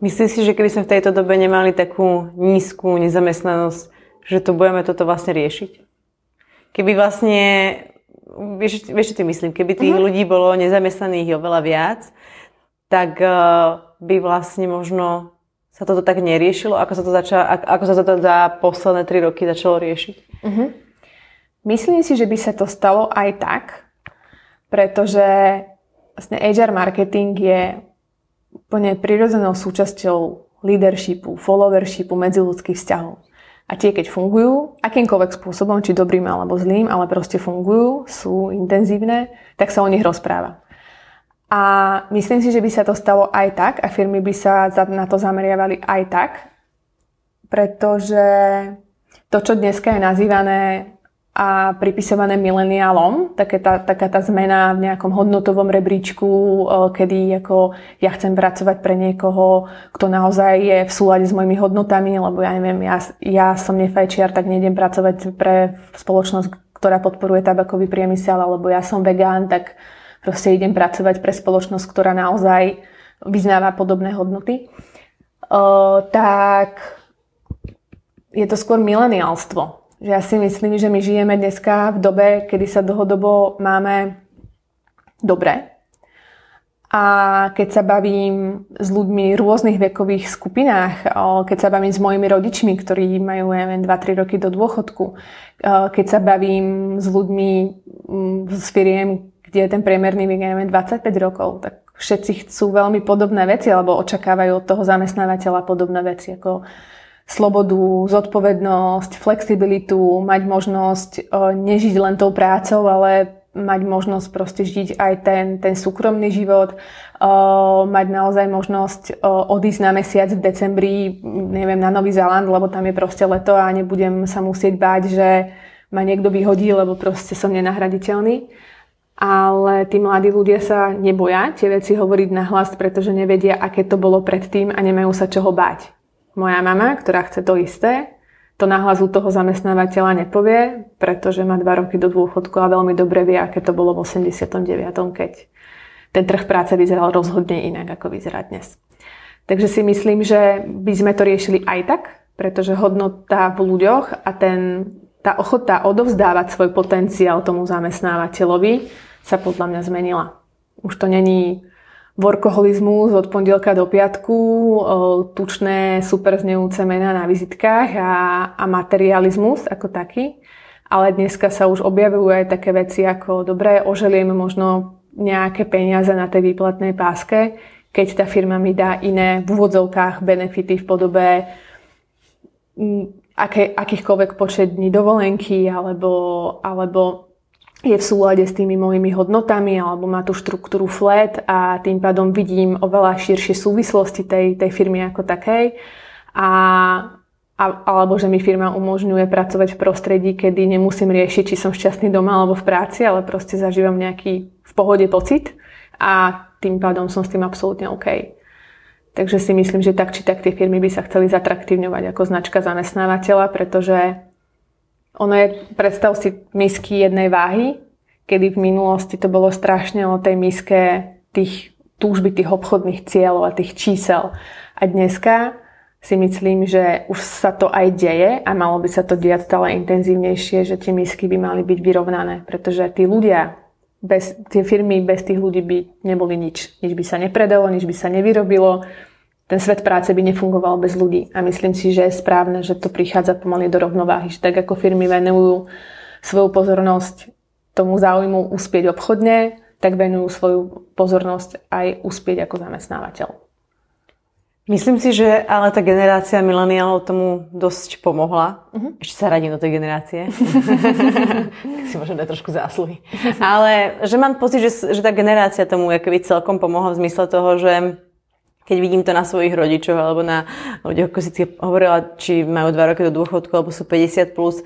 Myslíš si, že keby sme v tejto dobe nemali takú nízku nezamestnanosť, že to budeme toto vlastne riešiť? Keby vlastne, vieš, vieš čo ty myslím, keby tých uh-huh. ľudí bolo nezamestnaných oveľa viac, tak uh, by vlastne možno sa toto tak neriešilo, ako sa to, zača, ako sa to za posledné tri roky začalo riešiť? Uh-huh. Myslím si, že by sa to stalo aj tak, pretože vlastne HR marketing je úplne prirodzenou súčasťou leadershipu, followershipu, medziludských vzťahov. A tie, keď fungujú, akýmkoľvek spôsobom, či dobrým alebo zlým, ale proste fungujú, sú intenzívne, tak sa o nich rozpráva. A myslím si, že by sa to stalo aj tak a firmy by sa na to zameriavali aj tak, pretože to, čo dneska je nazývané a pripisované mileniálom, také tá, taká tá zmena v nejakom hodnotovom rebríčku, e, kedy ako ja chcem pracovať pre niekoho, kto naozaj je v súlade s mojimi hodnotami, lebo ja neviem, ja, ja som nefajčiar, tak nejdem pracovať pre spoločnosť, ktorá podporuje tabakový priemysel, alebo ja som vegán, tak proste idem pracovať pre spoločnosť, ktorá naozaj vyznáva podobné hodnoty. Uh, tak je to skôr mileniálstvo že ja si myslím, že my žijeme dneska v dobe, kedy sa dlhodobo máme dobre. A keď sa bavím s ľuďmi v rôznych vekových skupinách, keď sa bavím s mojimi rodičmi, ktorí majú, ja neviem, 2-3 roky do dôchodku, keď sa bavím s ľuďmi z firiem, kde je ten priemerný vek, ja neviem, 25 rokov, tak všetci chcú veľmi podobné veci, alebo očakávajú od toho zamestnávateľa podobné veci, ako slobodu, zodpovednosť, flexibilitu, mať možnosť e, nežiť len tou prácou, ale mať možnosť proste žiť aj ten, ten súkromný život, uh, mať naozaj možnosť uh, odísť na mesiac v decembri, neviem, na Nový Zeland, lebo tam je proste leto a nebudem sa musieť báť, že ma niekto vyhodí, lebo proste som nenahraditeľný. Ale tí mladí ľudia sa neboja tie veci hovoriť na hlas, pretože nevedia, aké to bolo predtým a nemajú sa čoho báť. Moja mama, ktorá chce to isté, to nahlas u toho zamestnávateľa nepovie, pretože má dva roky do dôchodku a veľmi dobre vie, aké to bolo v 89., keď ten trh práce vyzeral rozhodne inak, ako vyzerá dnes. Takže si myslím, že by sme to riešili aj tak, pretože hodnota v ľuďoch a ten, tá ochota odovzdávať svoj potenciál tomu zamestnávateľovi sa podľa mňa zmenila. Už to není workoholizmus od pondelka do piatku, tučné super znejúce mená na vizitkách a, a materializmus ako taký. Ale dneska sa už objavujú aj také veci ako dobré, oželiem možno nejaké peniaze na tej výplatnej páske, keď tá firma mi dá iné v úvodzovkách benefity v podobe aké, akýchkoľvek počet dní dovolenky alebo, alebo je v súlade s tými mojimi hodnotami alebo má tú štruktúru flat a tým pádom vidím oveľa širšie súvislosti tej, tej firmy ako takej a, a, alebo že mi firma umožňuje pracovať v prostredí, kedy nemusím riešiť, či som šťastný doma alebo v práci, ale proste zažívam nejaký v pohode pocit a tým pádom som s tým absolútne OK. Takže si myslím, že tak či tak tie firmy by sa chceli zatraktívňovať ako značka zamestnávateľa, pretože ono je, predstav si misky jednej váhy, kedy v minulosti to bolo strašne o tej miske tých túžby, tých obchodných cieľov a tých čísel. A dneska si myslím, že už sa to aj deje a malo by sa to diať stále intenzívnejšie, že tie misky by mali byť vyrovnané, pretože tí ľudia, bez, tie firmy bez tých ľudí by neboli nič. Nič by sa nepredalo, nič by sa nevyrobilo ten svet práce by nefungoval bez ľudí. A myslím si, že je správne, že to prichádza pomaly do rovnováhy. Že tak ako firmy venujú svoju pozornosť tomu záujmu uspieť obchodne, tak venujú svoju pozornosť aj uspieť ako zamestnávateľ. Myslím si, že ale tá generácia mileniálov tomu dosť pomohla. Uh-huh. Ešte sa radím do tej generácie. tak *laughs* si môžem dať trošku zásluhy. ale že mám pocit, že, že tá generácia tomu keby celkom pomohla v zmysle toho, že keď vidím to na svojich rodičoch alebo na ľuďoch, ako si hovorila, či majú 2 roky do dôchodku alebo sú 50+, plus,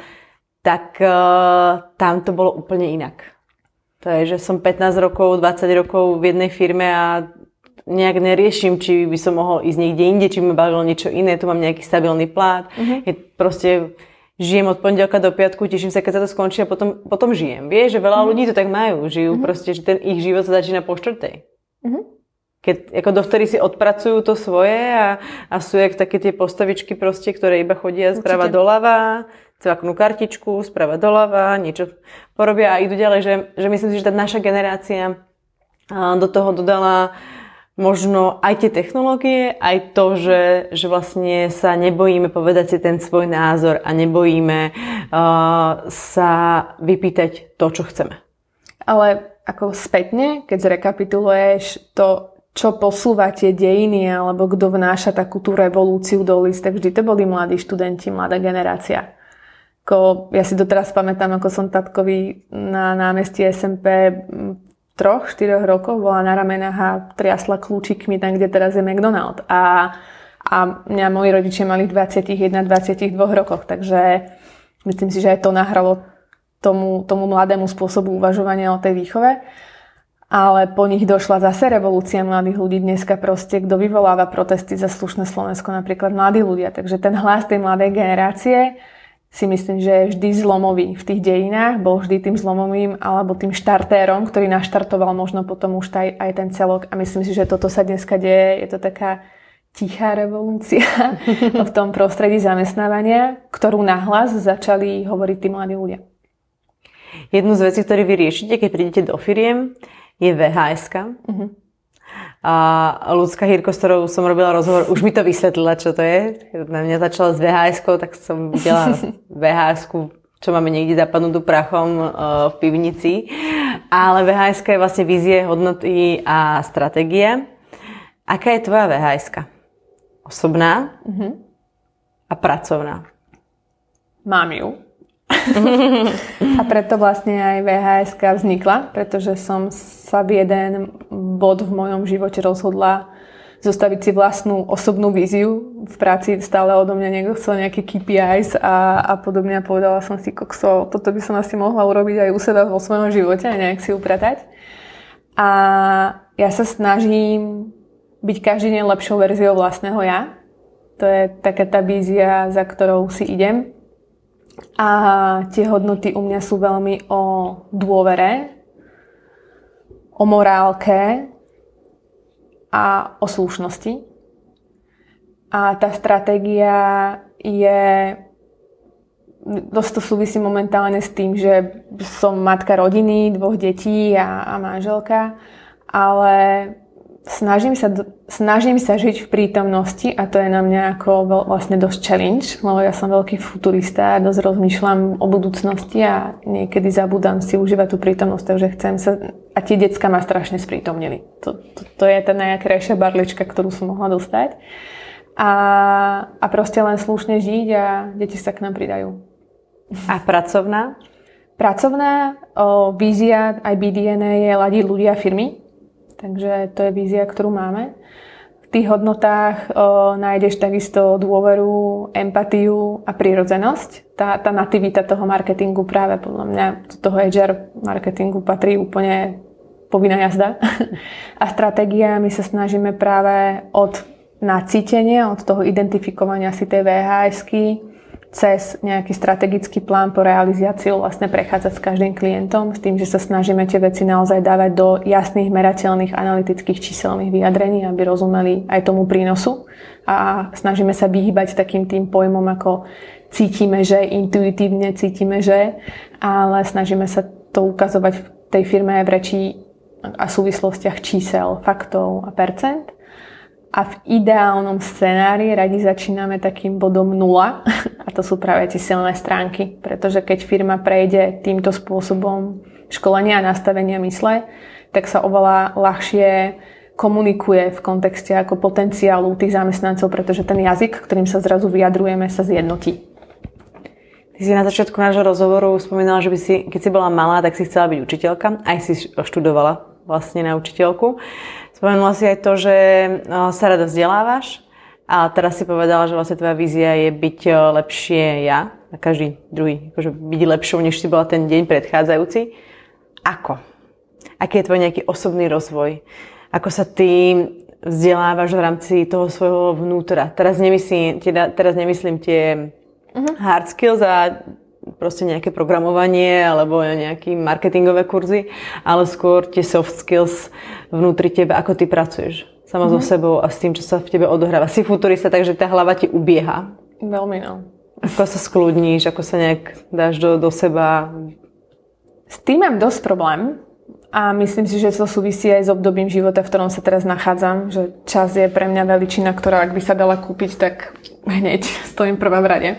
tak uh, tam to bolo úplne inak. To je, že som 15 rokov, 20 rokov v jednej firme a nejak neriešim, či by som mohol ísť niekde inde, či by ma bavilo niečo iné, tu mám nejaký stabilný plát. Uh-huh. Je proste žijem od pondelka do piatku, teším sa, keď sa to skončí a potom, potom žijem. Vieš, že veľa uh-huh. ľudí to tak majú. Žijú uh-huh. proste, že ten ich život sa začína po štvrtej. Uh-huh. Keď ako dovtedy si odpracujú to svoje a, a sú jak také tie postavičky proste, ktoré iba chodia sprava doľava, cvaknú kartičku, sprava doľava, niečo porobia a idú ďalej, že, že myslím si, že tá naša generácia do toho dodala možno aj tie technológie, aj to, že, že vlastne sa nebojíme povedať si ten svoj názor a nebojíme uh, sa vypýtať to, čo chceme. Ale ako spätne, keď zrekapituluješ to, čo posúva tie dejiny alebo kto vnáša takú tú revolúciu do list, tak vždy to boli mladí študenti, mladá generácia. Ko, ja si doteraz pamätám, ako som tatkovi na námestí SMP troch, štyroch rokov bola na ramenách a triasla kľúčikmi tam, kde teraz je McDonald. A, a mňa moji rodičia mali 21-22 rokoch, takže myslím si, že aj to nahralo tomu, tomu mladému spôsobu uvažovania o tej výchove ale po nich došla zase revolúcia mladých ľudí. Dneska proste, kto vyvoláva protesty za slušné Slovensko, napríklad mladí ľudia. Takže ten hlas tej mladej generácie si myslím, že je vždy zlomový v tých dejinách, bol vždy tým zlomovým alebo tým štartérom, ktorý naštartoval možno potom už aj, aj ten celok. A myslím si, že toto sa dneska deje. Je to taká tichá revolúcia *laughs* v tom prostredí zamestnávania, ktorú nahlas začali hovoriť tí mladí ľudia. Jednu z vecí, ktoré vy riešite, keď prídete do firiem, je vhs uh-huh. A ľudská Hirko, s ktorou som robila rozhovor, už mi to vysvetlila, čo to je. Na mňa začala s vhs tak som videla *laughs* vhs čo máme niekde zapadnutú prachom uh, v pivnici. Ale vhs je vlastne vízie, hodnoty a stratégie. Aká je tvoja vhs Osobná uh-huh. a pracovná? Mám ju. *laughs* a preto vlastne aj VHS vznikla, pretože som sa v jeden bod v mojom živote rozhodla zostaviť si vlastnú osobnú víziu. V práci stále odo mňa niekto chcel nejaké KPIs a, a podobne a povedala som si, kokso, toto by som asi mohla urobiť aj u seba vo svojom živote a nejak si upratať. A ja sa snažím byť každý deň lepšou verziou vlastného ja. To je taká tá vízia, za ktorou si idem. A tie hodnoty u mňa sú veľmi o dôvere, o morálke a o slušnosti. A tá stratégia je dosť to súvisí momentálne s tým, že som matka rodiny, dvoch detí a, a manželka, ale snažím sa, snažím sa žiť v prítomnosti a to je na mňa ako vlastne dosť challenge, lebo ja som veľký futurista a dosť rozmýšľam o budúcnosti a niekedy zabudám si užívať tú prítomnosť, takže chcem sa... A tie decka ma strašne sprítomnili. To, to, to je tá najkrajšia barlička, ktorú som mohla dostať. A, a proste len slušne žiť a deti sa k nám pridajú. A pracovná? Pracovná o, vízia aj BDNA je ladiť ľudia firmy Takže to je vízia, ktorú máme. V tých hodnotách o, nájdeš takisto dôveru, empatiu a prírodzenosť. Tá, tá nativita toho marketingu práve podľa mňa do toho HR marketingu patrí úplne povinná jazda. *laughs* A stratégia my sa snažíme práve od nacítenia, od toho identifikovania si tej VHSky, cez nejaký strategický plán po realizáciu vlastne prechádzať s každým klientom s tým, že sa snažíme tie veci naozaj dávať do jasných, merateľných, analytických, číselných vyjadrení, aby rozumeli aj tomu prínosu. A snažíme sa vyhýbať takým tým pojmom ako cítime, že, intuitívne cítime, že, ale snažíme sa to ukazovať v tej firme aj v reči a súvislostiach čísel, faktov a percent a v ideálnom scenári radi začíname takým bodom nula a to sú práve tie silné stránky, pretože keď firma prejde týmto spôsobom školenia a nastavenia mysle, tak sa oveľa ľahšie komunikuje v kontexte ako potenciálu tých zamestnancov, pretože ten jazyk, ktorým sa zrazu vyjadrujeme, sa zjednotí. Ty si na začiatku nášho rozhovoru spomínala, že by si, keď si bola malá, tak si chcela byť učiteľka. Aj si študovala vlastne na učiteľku. Spomenula si aj to, že no, sa rada vzdelávaš a teraz si povedala, že vlastne tvoja vízia je byť lepšie ja a každý druhý, akože byť lepšou, než si bola ten deň predchádzajúci. Ako? Aký je tvoj nejaký osobný rozvoj? Ako sa ty vzdelávaš v rámci toho svojho vnútra. Teraz nemyslím, teda, teraz nemyslím tie uh-huh. hard skills a proste nejaké programovanie alebo nejaké marketingové kurzy, ale skôr tie soft skills vnútri teba, ako ty pracuješ sama mm-hmm. so sebou a s tým, čo sa v tebe odohráva. Si futurista, takže tá hlava ti ubieha. Veľmi, no. Ako sa skľudníš, ako sa nejak dáš do, do seba? S tým mám dosť problém a myslím si, že to súvisí aj s obdobím života, v ktorom sa teraz nachádzam, že čas je pre mňa veličina, ktorá ak by sa dala kúpiť, tak hneď *laughs* stojím prvá v rade.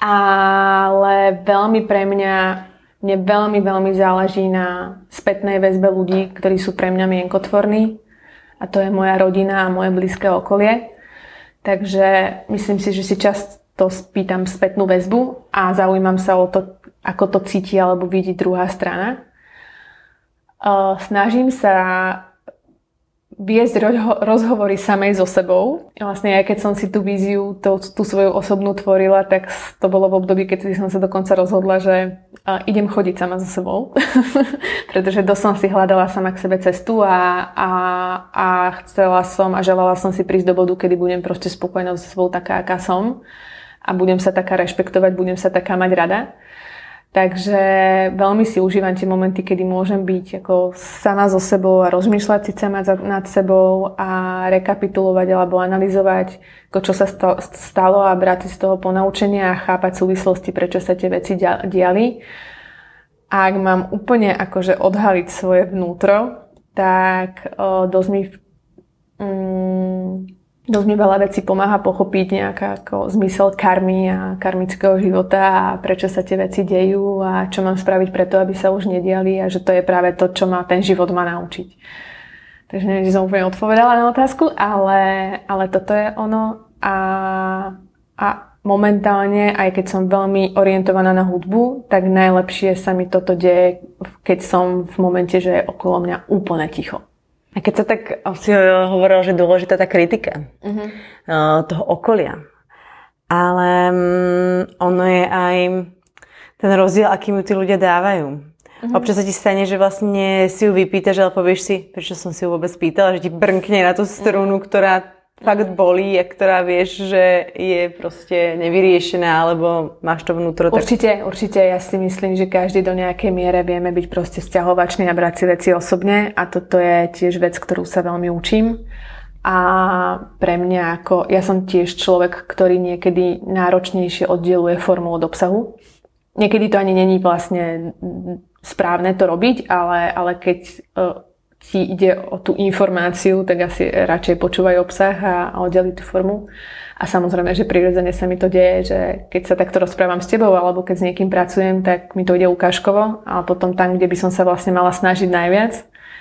Ale veľmi pre mňa, mne veľmi, veľmi záleží na spätnej väzbe ľudí, ktorí sú pre mňa mienkotvorní a to je moja rodina a moje blízke okolie. Takže myslím si, že si často spýtam spätnú väzbu a zaujímam sa o to, ako to cíti alebo vidí druhá strana. Snažím sa viesť rozhovory samej so sebou. Vlastne aj keď som si tú víziu, tú, tú svoju osobnú tvorila, tak to bolo v období, keď som sa dokonca rozhodla, že idem chodiť sama so sebou. *laughs* Pretože dosť som si hľadala sama k sebe cestu a, a, a chcela som a želala som si prísť do bodu, kedy budem proste spokojná so sebou taká, aká som a budem sa taká rešpektovať, budem sa taká mať rada. Takže veľmi si užívam tie momenty, kedy môžem byť ako sama so sebou a rozmýšľať si sama nad sebou a rekapitulovať alebo analyzovať, ako čo sa stalo a brať si z toho ponaučenia a chápať súvislosti, prečo sa tie veci diali. A ak mám úplne akože odhaliť svoje vnútro, tak dosť mi mm, dosť mi veľa vecí pomáha pochopiť nejaká ako zmysel karmy a karmického života a prečo sa tie veci dejú a čo mám spraviť preto, aby sa už nediali a že to je práve to, čo ma ten život má naučiť. Takže neviem, či som úplne odpovedala na otázku, ale, ale toto je ono a, a momentálne, aj keď som veľmi orientovaná na hudbu, tak najlepšie sa mi toto deje, keď som v momente, že je okolo mňa úplne ticho. A keď sa tak, si hovoril, že je dôležitá tá kritika uh-huh. toho okolia. Ale um, ono je aj ten rozdiel, aký mu tí ľudia dávajú. Uh-huh. Občas sa ti stane, že vlastne si ju vypýtaš, ale povieš si, prečo som si ju vôbec pýtala, že ti brnkne na tú strunu, uh-huh. ktorá fakt bolí a ktorá vieš, že je proste nevyriešená, alebo máš to vnútro. Tak... Určite, určite. Ja si myslím, že každý do nejakej miere vieme byť proste sťahovačný a brať si veci osobne a toto je tiež vec, ktorú sa veľmi učím. A pre mňa ako, ja som tiež človek, ktorý niekedy náročnejšie oddieluje formu od obsahu. Niekedy to ani není vlastne správne to robiť, ale, ale keď ti ide o tú informáciu, tak asi radšej počúvaj obsah a, a oddeli tú formu. A samozrejme, že prirodzene sa mi to deje, že keď sa takto rozprávam s tebou alebo keď s niekým pracujem, tak mi to ide ukážkovo a potom tam, kde by som sa vlastne mala snažiť najviac,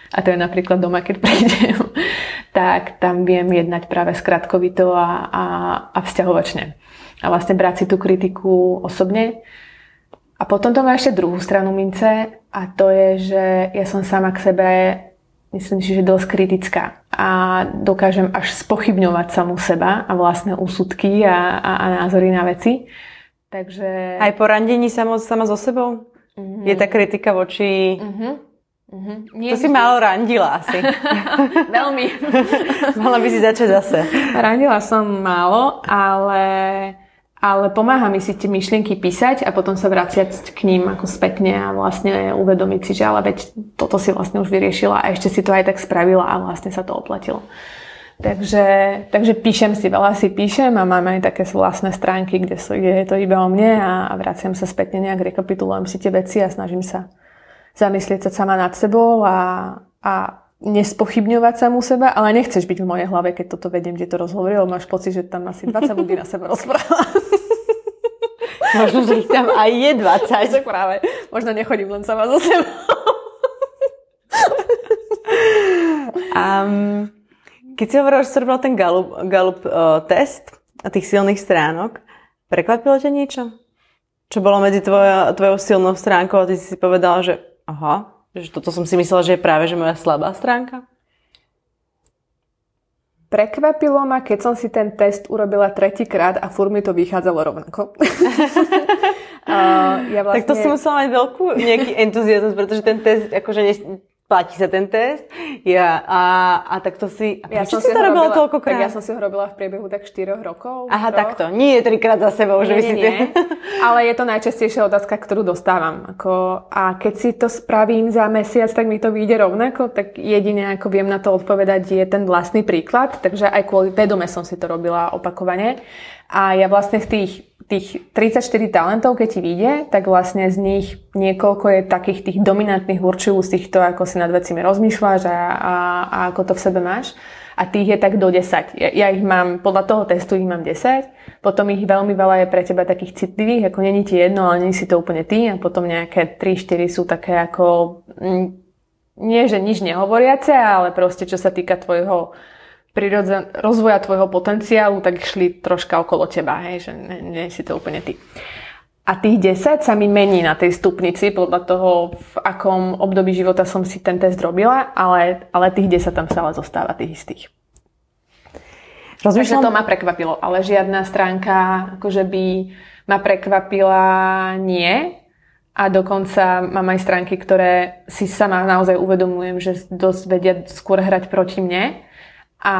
a to je napríklad doma, keď *laughs* prídem, tak tam viem jednať práve skratkovito a, a, a vzťahovačne. A vlastne brať si tú kritiku osobne. A potom to má ešte druhú stranu mince a to je, že ja som sama k sebe myslím si, že dosť kritická a dokážem až spochybňovať samú seba a vlastné úsudky a, a, a názory na veci. Takže... Aj po randení sama, sama so sebou? Mm-hmm. Je tá kritika voči... Mm-hmm. Mm-hmm. Nie, to si málo randila asi. *laughs* Veľmi. Mala by si začať zase. Randila som málo, ale ale pomáha mi si tie myšlienky písať a potom sa vraciať k ním ako spätne a vlastne uvedomiť si, že ale veď toto si vlastne už vyriešila a ešte si to aj tak spravila a vlastne sa to oplatilo. Takže, takže píšem si, veľa si píšem a máme aj také vlastné stránky, kde, sú, je to iba o mne a, a vraciam sa spätne nejak, rekapitulujem si tie veci a snažím sa zamyslieť sa sama nad sebou a, a nespochybňovať samú seba, ale nechceš byť v mojej hlave, keď toto vediem, kde to rozhovoril, máš pocit, že tam asi 20 ľudí na seba rozpráva. *laughs* Možno, že ich tam aj je 20. práve. Možno nechodím len sama zo seba. um, keď si hovoril, že si robil ten Gallup, Gallup uh, test a tých silných stránok, prekvapilo ťa niečo? Čo bolo medzi tvojo, tvojou silnou stránkou a ty si si povedala, že aha, že toto som si myslela, že je práve že moja slabá stránka? Prekvapilo ma, keď som si ten test urobila tretíkrát a fur mi to vychádzalo rovnako. *laughs* uh, ja vlastne... Tak to si musela mať veľkú nejaký entuziasmus, pretože ten test, akože ne, platí sa ten test. Ja, a, a tak to si... A Ja som si to robila toľkokrát? tak ja som si ho robila v priebehu tak 4 rokov. Aha, troch. takto. Nie je trikrát za sebou, že Nie, vy si... nie. *laughs* Ale je to najčastejšia otázka, ktorú dostávam. Ako, a keď si to spravím za mesiac, tak mi to vyjde rovnako, tak jedine ako viem na to odpovedať je ten vlastný príklad. Takže aj kvôli vedome som si to robila opakovane. A ja vlastne v tých, tých 34 talentov, keď ti vyjde, tak vlastne z nich niekoľko je takých tých dominantných určujúcich to, ako si nad vecimi rozmýšľaš a, a, a ako to v sebe máš. A tých je tak do 10. Ja, ja ich mám, podľa toho testu ich mám 10, potom ich veľmi veľa je pre teba takých citlivých, ako není ti jedno, ale nie si to úplne ty. A potom nejaké 3-4 sú také ako, mm, nie že nič nehovoriace, ale proste čo sa týka tvojho prirodzen- rozvoja tvojho potenciálu, tak šli troška okolo teba, hej, že nie, nie si to úplne ty. A tých 10 sa mi mení na tej stupnici podľa toho, v akom období života som si ten test robila, ale, ale tých 10 tam stále zostáva, tých istých. Takže Rozmýšľam, to ma prekvapilo, ale žiadna stránka akože by ma prekvapila nie. A dokonca mám aj stránky, ktoré si sama naozaj uvedomujem, že dosť vedia skôr hrať proti mne. A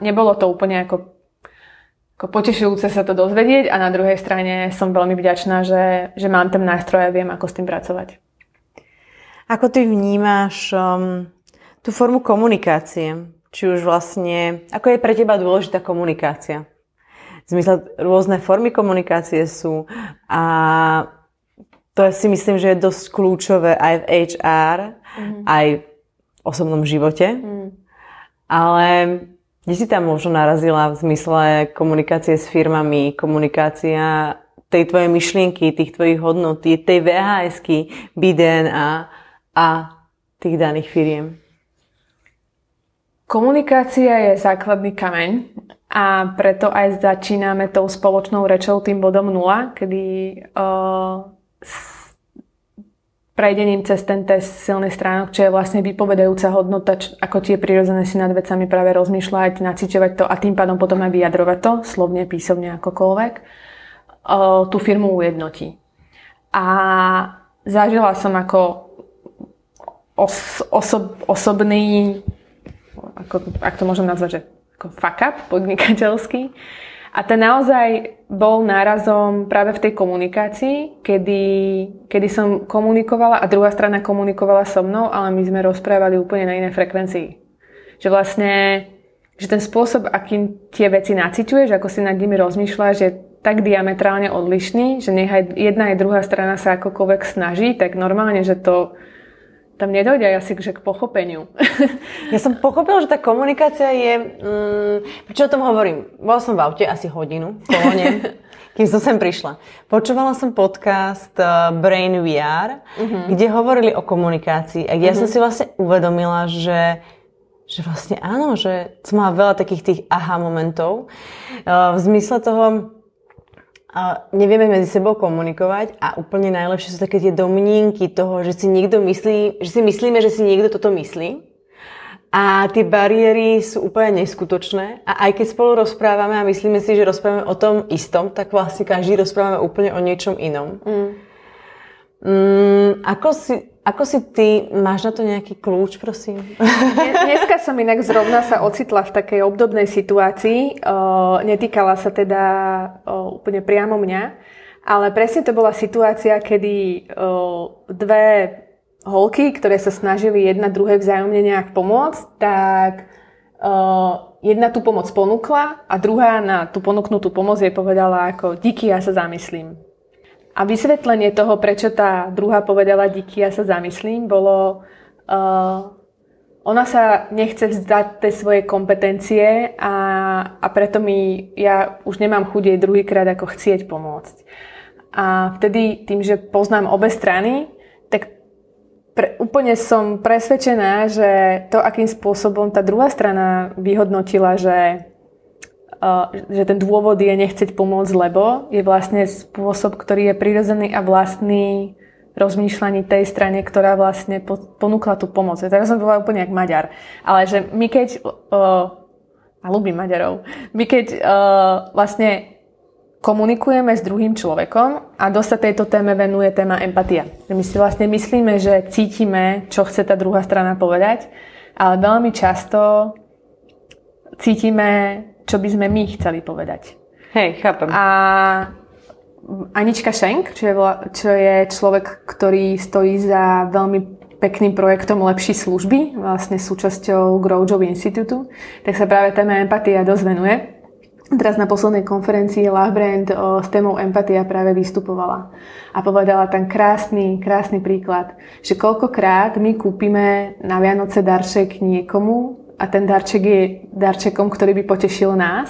nebolo to úplne ako, ako potešujúce sa to dozvedieť a na druhej strane som veľmi vďačná, že, že mám ten nástroj a viem, ako s tým pracovať. Ako ty vnímáš um, tú formu komunikácie? Či už vlastne, ako je pre teba dôležitá komunikácia? V zmysle rôzne formy komunikácie sú a to si myslím, že je dosť kľúčové aj v HR, mm. aj v osobnom živote. Mm. Ale kde si tam možno narazila v zmysle komunikácie s firmami, komunikácia tej tvojej myšlienky, tých tvojich hodnot, tej VHS-ky, BDNA a tých daných firiem? Komunikácia je základný kameň a preto aj začíname tou spoločnou rečou tým bodom 0, kedy uh, prejdením cez ten test silný stránok, čo je vlastne vypovedajúca hodnota, č- ako ti je prirodzené si nad vecami práve rozmýšľať, naciťovať to a tým pádom potom aj vyjadrovať to, slovne, písomne, akokoľvek, uh, tú firmu ujednotí. A zažila som ako os- osob- osobný ako, ak to môžem nazvať, že ako fuck up podnikateľský. A ten naozaj bol nárazom práve v tej komunikácii, kedy, kedy som komunikovala a druhá strana komunikovala so mnou, ale my sme rozprávali úplne na inej frekvencii. Že vlastne, že ten spôsob, akým tie veci naciťuješ, ako si nad nimi rozmýšľaš, je tak diametrálne odlišný, že nech aj jedna aj druhá strana sa akokoľvek snaží, tak normálne, že to tam nedojde asi že k pochopeniu. Ja som pochopila, že tá komunikácia je... Mm, prečo o tom hovorím? Bola som v aute asi hodinu kolone, *laughs* kým som sem prišla. Počúvala som podcast uh, Brain VR, uh-huh. kde hovorili o komunikácii. A ja uh-huh. som si vlastne uvedomila, že že vlastne áno, že som mala veľa takých tých aha momentov. Uh, v zmysle toho, a nevieme medzi sebou komunikovať a úplne najlepšie sú také tie domnínky toho, že si niekto myslí, že si myslíme, že si niekto toto myslí. A tie bariéry sú úplne neskutočné. A aj keď spolu rozprávame a myslíme si, že rozprávame o tom istom, tak vlastne každý rozprávame úplne o niečom inom. Mm. Mm, ako, si, ako si ty, máš na to nejaký kľúč, prosím? Dneska som inak zrovna sa ocitla v takej obdobnej situácii. Netýkala sa teda úplne priamo mňa, ale presne to bola situácia, kedy dve holky, ktoré sa snažili jedna druhej vzájomne nejak pomôcť, tak jedna tú pomoc ponúkla a druhá na tú ponúknutú pomoc jej povedala ako díky, ja sa zamyslím. A vysvetlenie toho, prečo tá druhá povedala díky, ja sa zamyslím, bolo, uh, ona sa nechce vzdať tej svojej kompetencie a, a preto mi, ja už nemám chuť jej druhýkrát ako chcieť pomôcť. A vtedy tým, že poznám obe strany, tak pre, úplne som presvedčená, že to, akým spôsobom tá druhá strana vyhodnotila, že že ten dôvod je nechceť pomôcť, lebo je vlastne spôsob, ktorý je prirodzený a vlastný rozmýšľaní tej strane, ktorá vlastne ponúkla tú pomoc. Teraz som bola úplne jak Maďar. Ale že my keď... Uh, a ľúbim Maďarov. My keď uh, vlastne komunikujeme s druhým človekom a dosť sa tejto téme venuje téma empatia. My si vlastne myslíme, že cítime, čo chce tá druhá strana povedať, ale veľmi často cítime, čo by sme my chceli povedať. Hej, chápem. A Anička Šenk, čo je, čo je človek, ktorý stojí za veľmi pekným projektom Lepší služby, vlastne súčasťou Grow Job Institute, tak sa práve téma empatia dosť venuje. Teraz na poslednej konferencii Love Brand o, s témou empatia práve vystupovala a povedala tam krásny, krásny príklad, že koľkokrát my kúpime na Vianoce darček niekomu a ten darček je darčekom, ktorý by potešil nás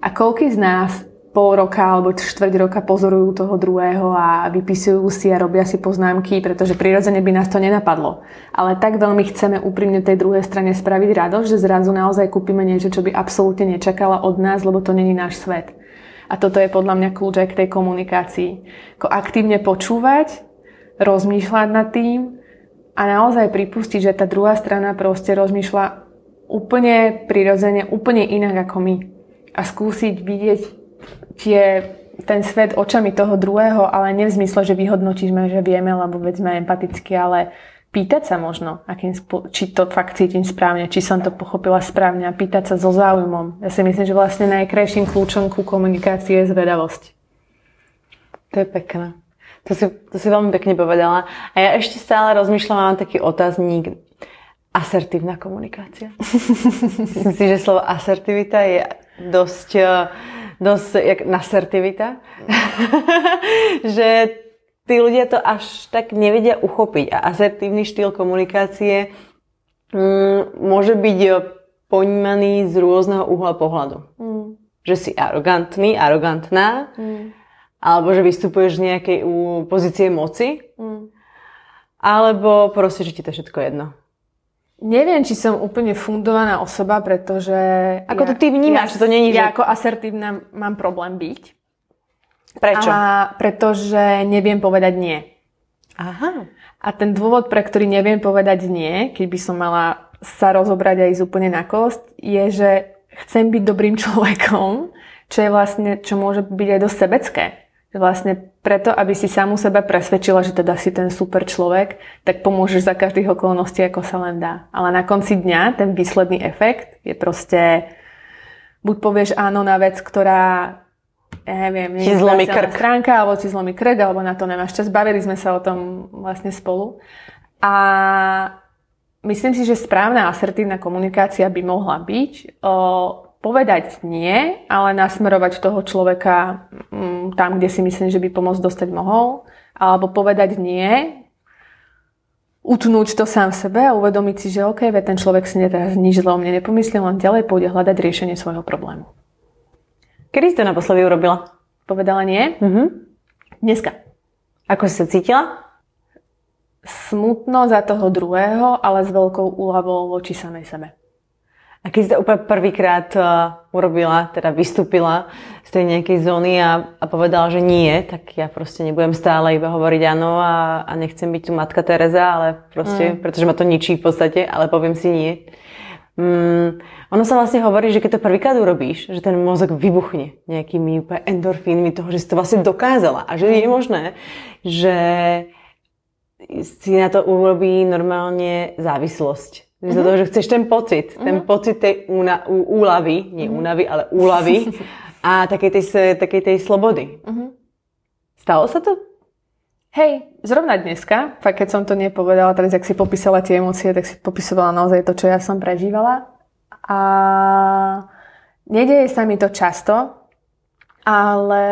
a koľký z nás pol roka alebo štvrť roka pozorujú toho druhého a vypisujú si a robia si poznámky, pretože prirodzene by nás to nenapadlo. Ale tak veľmi chceme úprimne tej druhej strane spraviť radosť, že zrazu naozaj kúpime niečo, čo by absolútne nečakala od nás, lebo to není náš svet. A toto je podľa mňa kľúč aj k tej komunikácii. Ako aktívne počúvať, rozmýšľať nad tým a naozaj pripustiť, že tá druhá strana proste rozmýšľa úplne prirodzene, úplne inak ako my. A skúsiť vidieť tie, ten svet očami toho druhého, ale nie v zmysle, že vyhodnotíš, že vieme, lebo veď sme empaticky, ale pýtať sa možno, akým, či to fakt cítim správne, či som to pochopila správne a pýtať sa so záujmom. Ja si myslím, že vlastne najkrajším kľúčom ku komunikácii je zvedavosť. To je pekné. To si, to si veľmi pekne povedala. A ja ešte stále rozmýšľam, mám taký otáznik. Asertívna komunikácia. *laughs* Myslím si, že slovo asertivita je dosť dosť jak nasertivita, *laughs* že tí ľudia to až tak nevedia uchopiť a asertívny štýl komunikácie mm, môže byť ponímaný z rôzneho uhla pohľadu. Mm. Že si arogantný, arogantná, mm. alebo že vystupuješ z nejakej pozície moci, mm. alebo proste, že ti to všetko jedno. Neviem, či som úplne fundovaná osoba, pretože... Ako ja, to ty vnímaš? Ja, to není, ja že... ako asertívna mám problém byť. Prečo? A pretože neviem povedať nie. Aha. A ten dôvod, pre ktorý neviem povedať nie, keď by som mala sa rozobrať aj úplne na kost, je, že chcem byť dobrým *laughs* človekom, čo je vlastne, čo môže byť aj dosť sebecké. Vlastne preto, aby si samu seba presvedčila, že teda si ten super človek, tak pomôžeš za každých okolností, ako sa len dá. Ale na konci dňa ten výsledný efekt je proste buď povieš áno na vec, ktorá ja neviem, nie je zlomí krk. stránka, alebo ti zlomí krk, alebo na to nemáš čas. Bavili sme sa o tom vlastne spolu. A myslím si, že správna asertívna komunikácia by mohla byť o povedať nie, ale nasmerovať toho človeka mm, tam, kde si myslím, že by pomoc dostať mohol, alebo povedať nie, utnúť to sám v sebe a uvedomiť si, že OK, ten človek si teraz nič zle o mne nepomyslel, len ďalej pôjde hľadať riešenie svojho problému. Kedy si to naposledy urobila? Povedala nie? Mm-hmm. Dneska. Ako si sa cítila? Smutno za toho druhého, ale s veľkou úľavou voči samej sebe. A keď si to úplne prvýkrát uh, urobila, teda vystúpila z tej nejakej zóny a, a povedala, že nie, tak ja proste nebudem stále iba hovoriť áno a, a nechcem byť tu matka Teresa, ale proste, mm. pretože ma to ničí v podstate, ale poviem si nie. Mm, ono sa vlastne hovorí, že keď to prvýkrát urobíš, že ten mozog vybuchne nejakými úplne endorfínmi toho, že si to vlastne dokázala a že je možné, že si na to urobí normálne závislosť Mm-hmm. Z toho, že chceš ten pocit, mm-hmm. ten pocit tej úna, ú, úlavy, nie mm-hmm. únavy, ale úlavy *laughs* a takej tej, takej tej slobody. Mm-hmm. Stalo sa to? Hej, zrovna dneska, fakt keď som to nepovedala, teraz ak si popísala tie emócie, tak si popisovala naozaj to, čo ja som prežívala. A nedeje sa mi to často, ale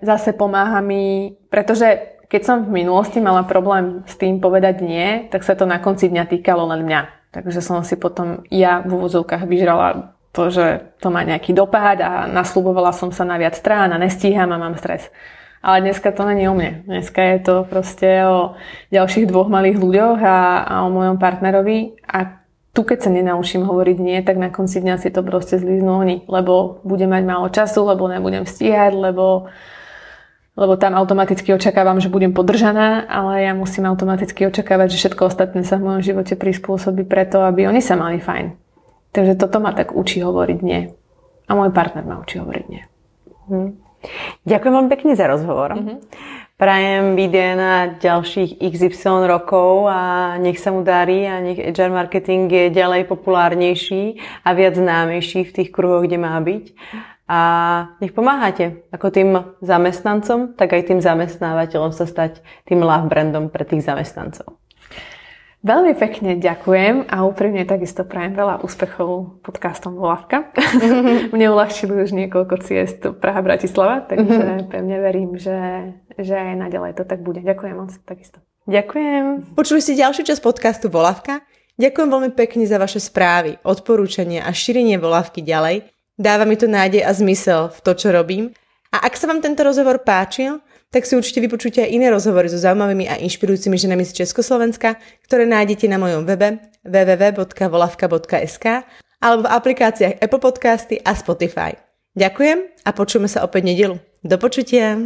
zase pomáha mi, pretože keď som v minulosti mala problém s tým povedať nie, tak sa to na konci dňa týkalo len mňa. Takže som si potom ja v úvodzovkách vyžrala to, že to má nejaký dopad a nasľubovala som sa na viac strán a nestíham a mám stres. Ale dneska to není o mne. Dneska je to proste o ďalších dvoch malých ľuďoch a, a o mojom partnerovi. A tu, keď sa nenaučím hovoriť nie, tak na konci dňa si to proste zlíznú oni. Lebo budem mať málo času, lebo nebudem stíhať, lebo lebo tam automaticky očakávam, že budem podržaná, ale ja musím automaticky očakávať, že všetko ostatné sa v mojom živote prispôsobí preto, aby oni sa mali fajn. Takže toto ma tak učí hovoriť nie. A môj partner ma učí hovoriť nie. Hm. Ďakujem veľmi pekne za rozhovor. Mm-hmm. Prajem videa na ďalších XY rokov a nech sa mu darí a nech HR marketing je ďalej populárnejší a viac známejší v tých kruhoch, kde má byť. A nech pomáhate ako tým zamestnancom, tak aj tým zamestnávateľom sa stať tým love brandom pre tých zamestnancov. Veľmi pekne ďakujem a úprimne takisto prajem veľa úspechov podcastom Volavka. *laughs* Mne uľahčili už niekoľko ciest Praha-Bratislava, takže mhm. pevne verím, že, že aj naďalej to tak bude. Ďakujem moc takisto. Ďakujem. Počuli ste ďalšiu časť podcastu Volavka? Ďakujem veľmi pekne za vaše správy, odporúčania a šírenie Volavky ďalej. Dáva mi to nádej a zmysel v to, čo robím. A ak sa vám tento rozhovor páčil, tak si určite vypočujte aj iné rozhovory so zaujímavými a inšpirujúcimi ženami z Československa, ktoré nájdete na mojom webe www.volavka.sk alebo v aplikáciách Apple Podcasty a Spotify. Ďakujem a počujeme sa opäť nedelu. Do počutia!